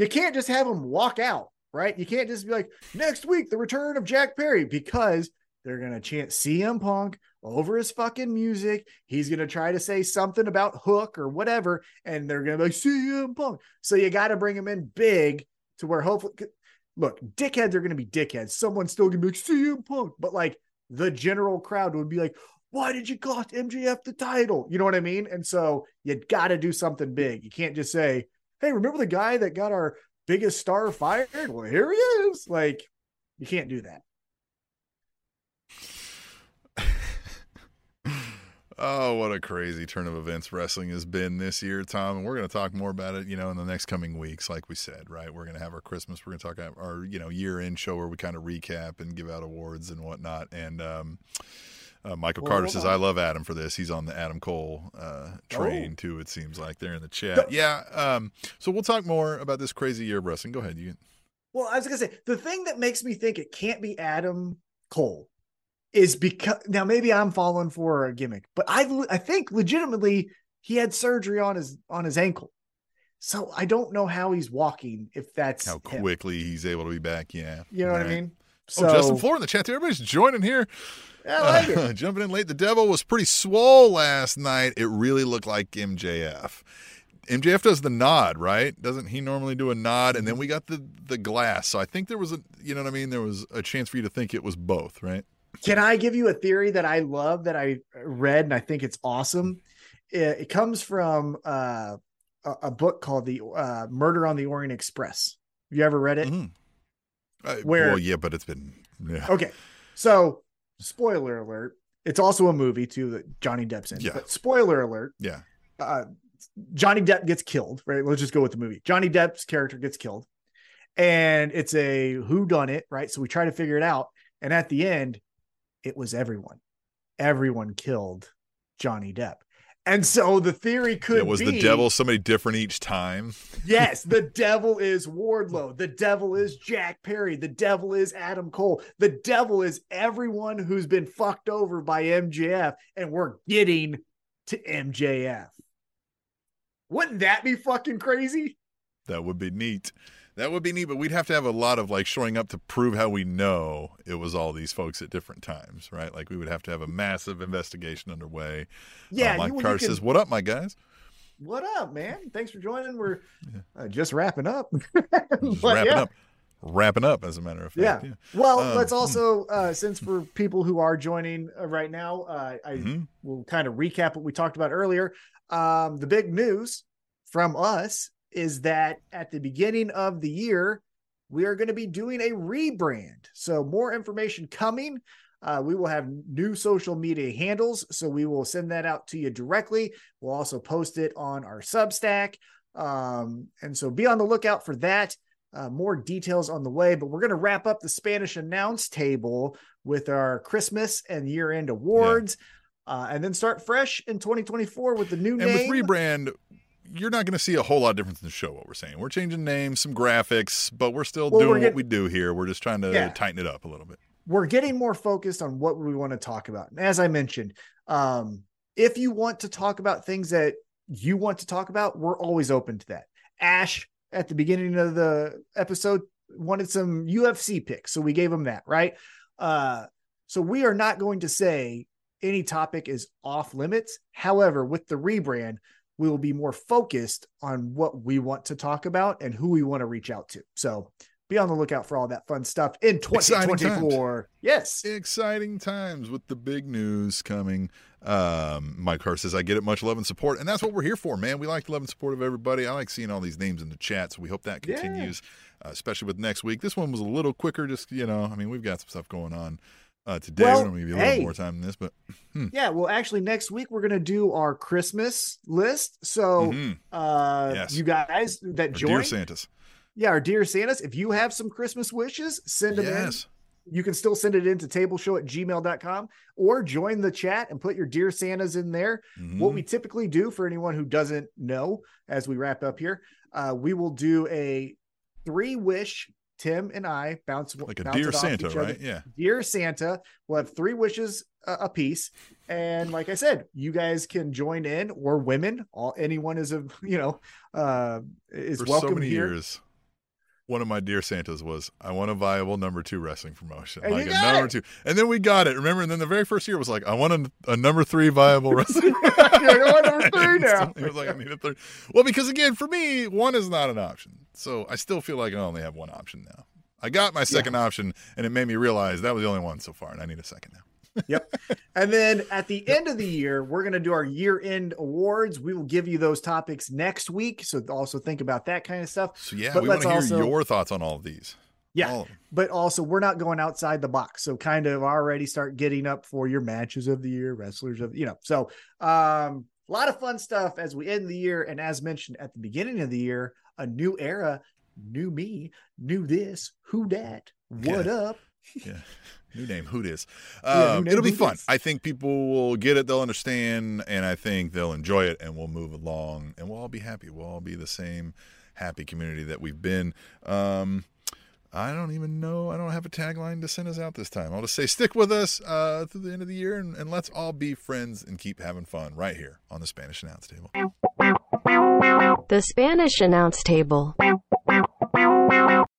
you can't just have them walk out, right? You can't just be like, next week, the return of Jack Perry, because they're going to chant CM Punk over his fucking music. He's going to try to say something about Hook or whatever, and they're going to be like, CM Punk. So you got to bring him in big to where hopefully, look, dickheads are going to be dickheads. Someone's still going to be like, CM Punk. But like the general crowd would be like, why did you cost MJF the title? You know what I mean? And so you got to do something big. You can't just say, hey, remember the guy that got our biggest star fired? Well, here he is. Like, you can't do that. *laughs* Oh, what a crazy turn of events wrestling has been this year, Tom. And we're going to talk more about it, you know, in the next coming weeks, like we said, right? We're going to have our Christmas. We're going to talk about our, you know, year end show where we kind of recap and give out awards and whatnot. And, um, uh, Michael well, Carter says, "I love Adam for this. He's on the Adam Cole uh, train oh. too. It seems like they're in the chat. Yeah. Um, so we'll talk more about this crazy year of wrestling. Go ahead. You. Well, I was gonna say the thing that makes me think it can't be Adam Cole is because now maybe I'm falling for a gimmick, but I I think legitimately he had surgery on his on his ankle. So I don't know how he's walking if that's how quickly he's able to be back. Yeah. You know right. what I mean? So, oh, Justin Floor in the chat. Everybody's joining here. I Like *laughs* uh, jumping in late. The devil was pretty swole last night. It really looked like MJF. MJF does the nod, right? Doesn't he normally do a nod? And then we got the the glass. So I think there was a, you know what I mean? There was a chance for you to think it was both, right? Can I give you a theory that I love that I read and I think it's awesome? It, it comes from uh, a, a, book called the uh, Murder on the Orient Express. Have you ever read it? Mm-hmm. Uh, Where? Well, yeah, but it's been yeah. okay. So, spoiler alert. It's also a movie too that Johnny Depp's in. Yeah. But spoiler alert. Yeah. Uh, Johnny Depp gets killed. Right. Let's just go with the movie. Johnny Depp's character gets killed, and it's a who done it. Right. So we try to figure it out, and at the end, it was everyone. Everyone killed Johnny Depp. And so the theory could yeah, was be, the devil somebody different each time? yes, *laughs* the devil is Wardlow. The devil is Jack Perry. The devil is Adam Cole. The devil is everyone who's been fucked over by MJF, and we're getting to MJF. Wouldn't that be fucking crazy? That would be neat. That would be neat, but we'd have to have a lot of like showing up to prove how we know it was all these folks at different times, right? Like we would have to have a massive investigation underway. Yeah, uh, Mike you, can... says, "What up, my guys?" What up, man? Thanks for joining. We're uh, just wrapping up. *laughs* just wrapping yeah. up. Wrapping up, as a matter of fact. Yeah. yeah. Well, um, let's also, uh, since for people who are joining uh, right now, uh, I mm-hmm. will kind of recap what we talked about earlier. Um, the big news from us is that at the beginning of the year, we are going to be doing a rebrand. So, more information coming. Uh, we will have new social media handles. So, we will send that out to you directly. We'll also post it on our Substack. Um, and so, be on the lookout for that. Uh, more details on the way, but we're going to wrap up the Spanish announce table with our Christmas and year end awards. Yeah. Uh, and then start fresh in 2024 with the new and name. with rebrand, you're not going to see a whole lot of difference in the show. What we're saying, we're changing names, some graphics, but we're still well, doing we're getting, what we do here. We're just trying to yeah. tighten it up a little bit. We're getting more focused on what we want to talk about. And as I mentioned, um, if you want to talk about things that you want to talk about, we're always open to that. Ash at the beginning of the episode wanted some UFC picks, so we gave him that, right? Uh, so we are not going to say any topic is off limits. However, with the rebrand, we will be more focused on what we want to talk about and who we want to reach out to. So be on the lookout for all that fun stuff in 2024. Yes. Exciting times with the big news coming. Um, Mike Hurst says, I get it. Much love and support. And that's what we're here for, man. We like the love and support of everybody. I like seeing all these names in the chat. So we hope that continues, yeah. uh, especially with next week. This one was a little quicker. Just, you know, I mean, we've got some stuff going on uh, today. Well, we're going to give you a little more time than this, but hmm. yeah. Well, actually, next week we're going to do our Christmas list. So, mm-hmm. uh, yes. you guys that join, dear Santas, yeah, our dear Santas, if you have some Christmas wishes, send them yes. in. You can still send it into tableshow at gmail.com or join the chat and put your dear Santas in there. Mm-hmm. What we typically do for anyone who doesn't know, as we wrap up here, uh, we will do a three wish Tim and I bounce like a bounce dear Santa, right? Yeah, dear Santa. We'll have three wishes a, a piece, and like I said, you guys can join in, or women. All anyone is a you know uh is For welcome so here. Years. One of my dear Santas was, I want a viable number two wrestling promotion. And like a number it. two. And then we got it. Remember? And then the very first year was like, I want a, a number three viable *laughs* wrestling You're going number *laughs* three now. It was like, I need a third. Well, because again, for me, one is not an option. So I still feel like I only have one option now. I got my second option, and it made me realize that was the only one so far, and I need a second now. Yep. And then at the end of the year, we're going to do our year end awards. We will give you those topics next week. So also think about that kind of stuff. So yeah, But we want let's to hear also- your thoughts on all of these. Yeah. All. But also, we're not going outside the box. So kind of already start getting up for your matches of the year, wrestlers of, you know, so um, a lot of fun stuff as we end the year. And as mentioned at the beginning of the year, a new era, new me, new this, who that, what up. Yeah. New name, who dis? *laughs* Yeah, Um, name, it'll be fun. dis. I think people will get it, they'll understand, and I think they'll enjoy it, and we'll move along, and we'll all be happy. We'll all be the same happy community that we've been. Um, I don't even know. I don't have a tagline to send us out this time. I'll just say, stick with us uh, through the end of the year, and, and let's all be friends and keep having fun right here on the Spanish Announce Table. The Spanish Announce Table.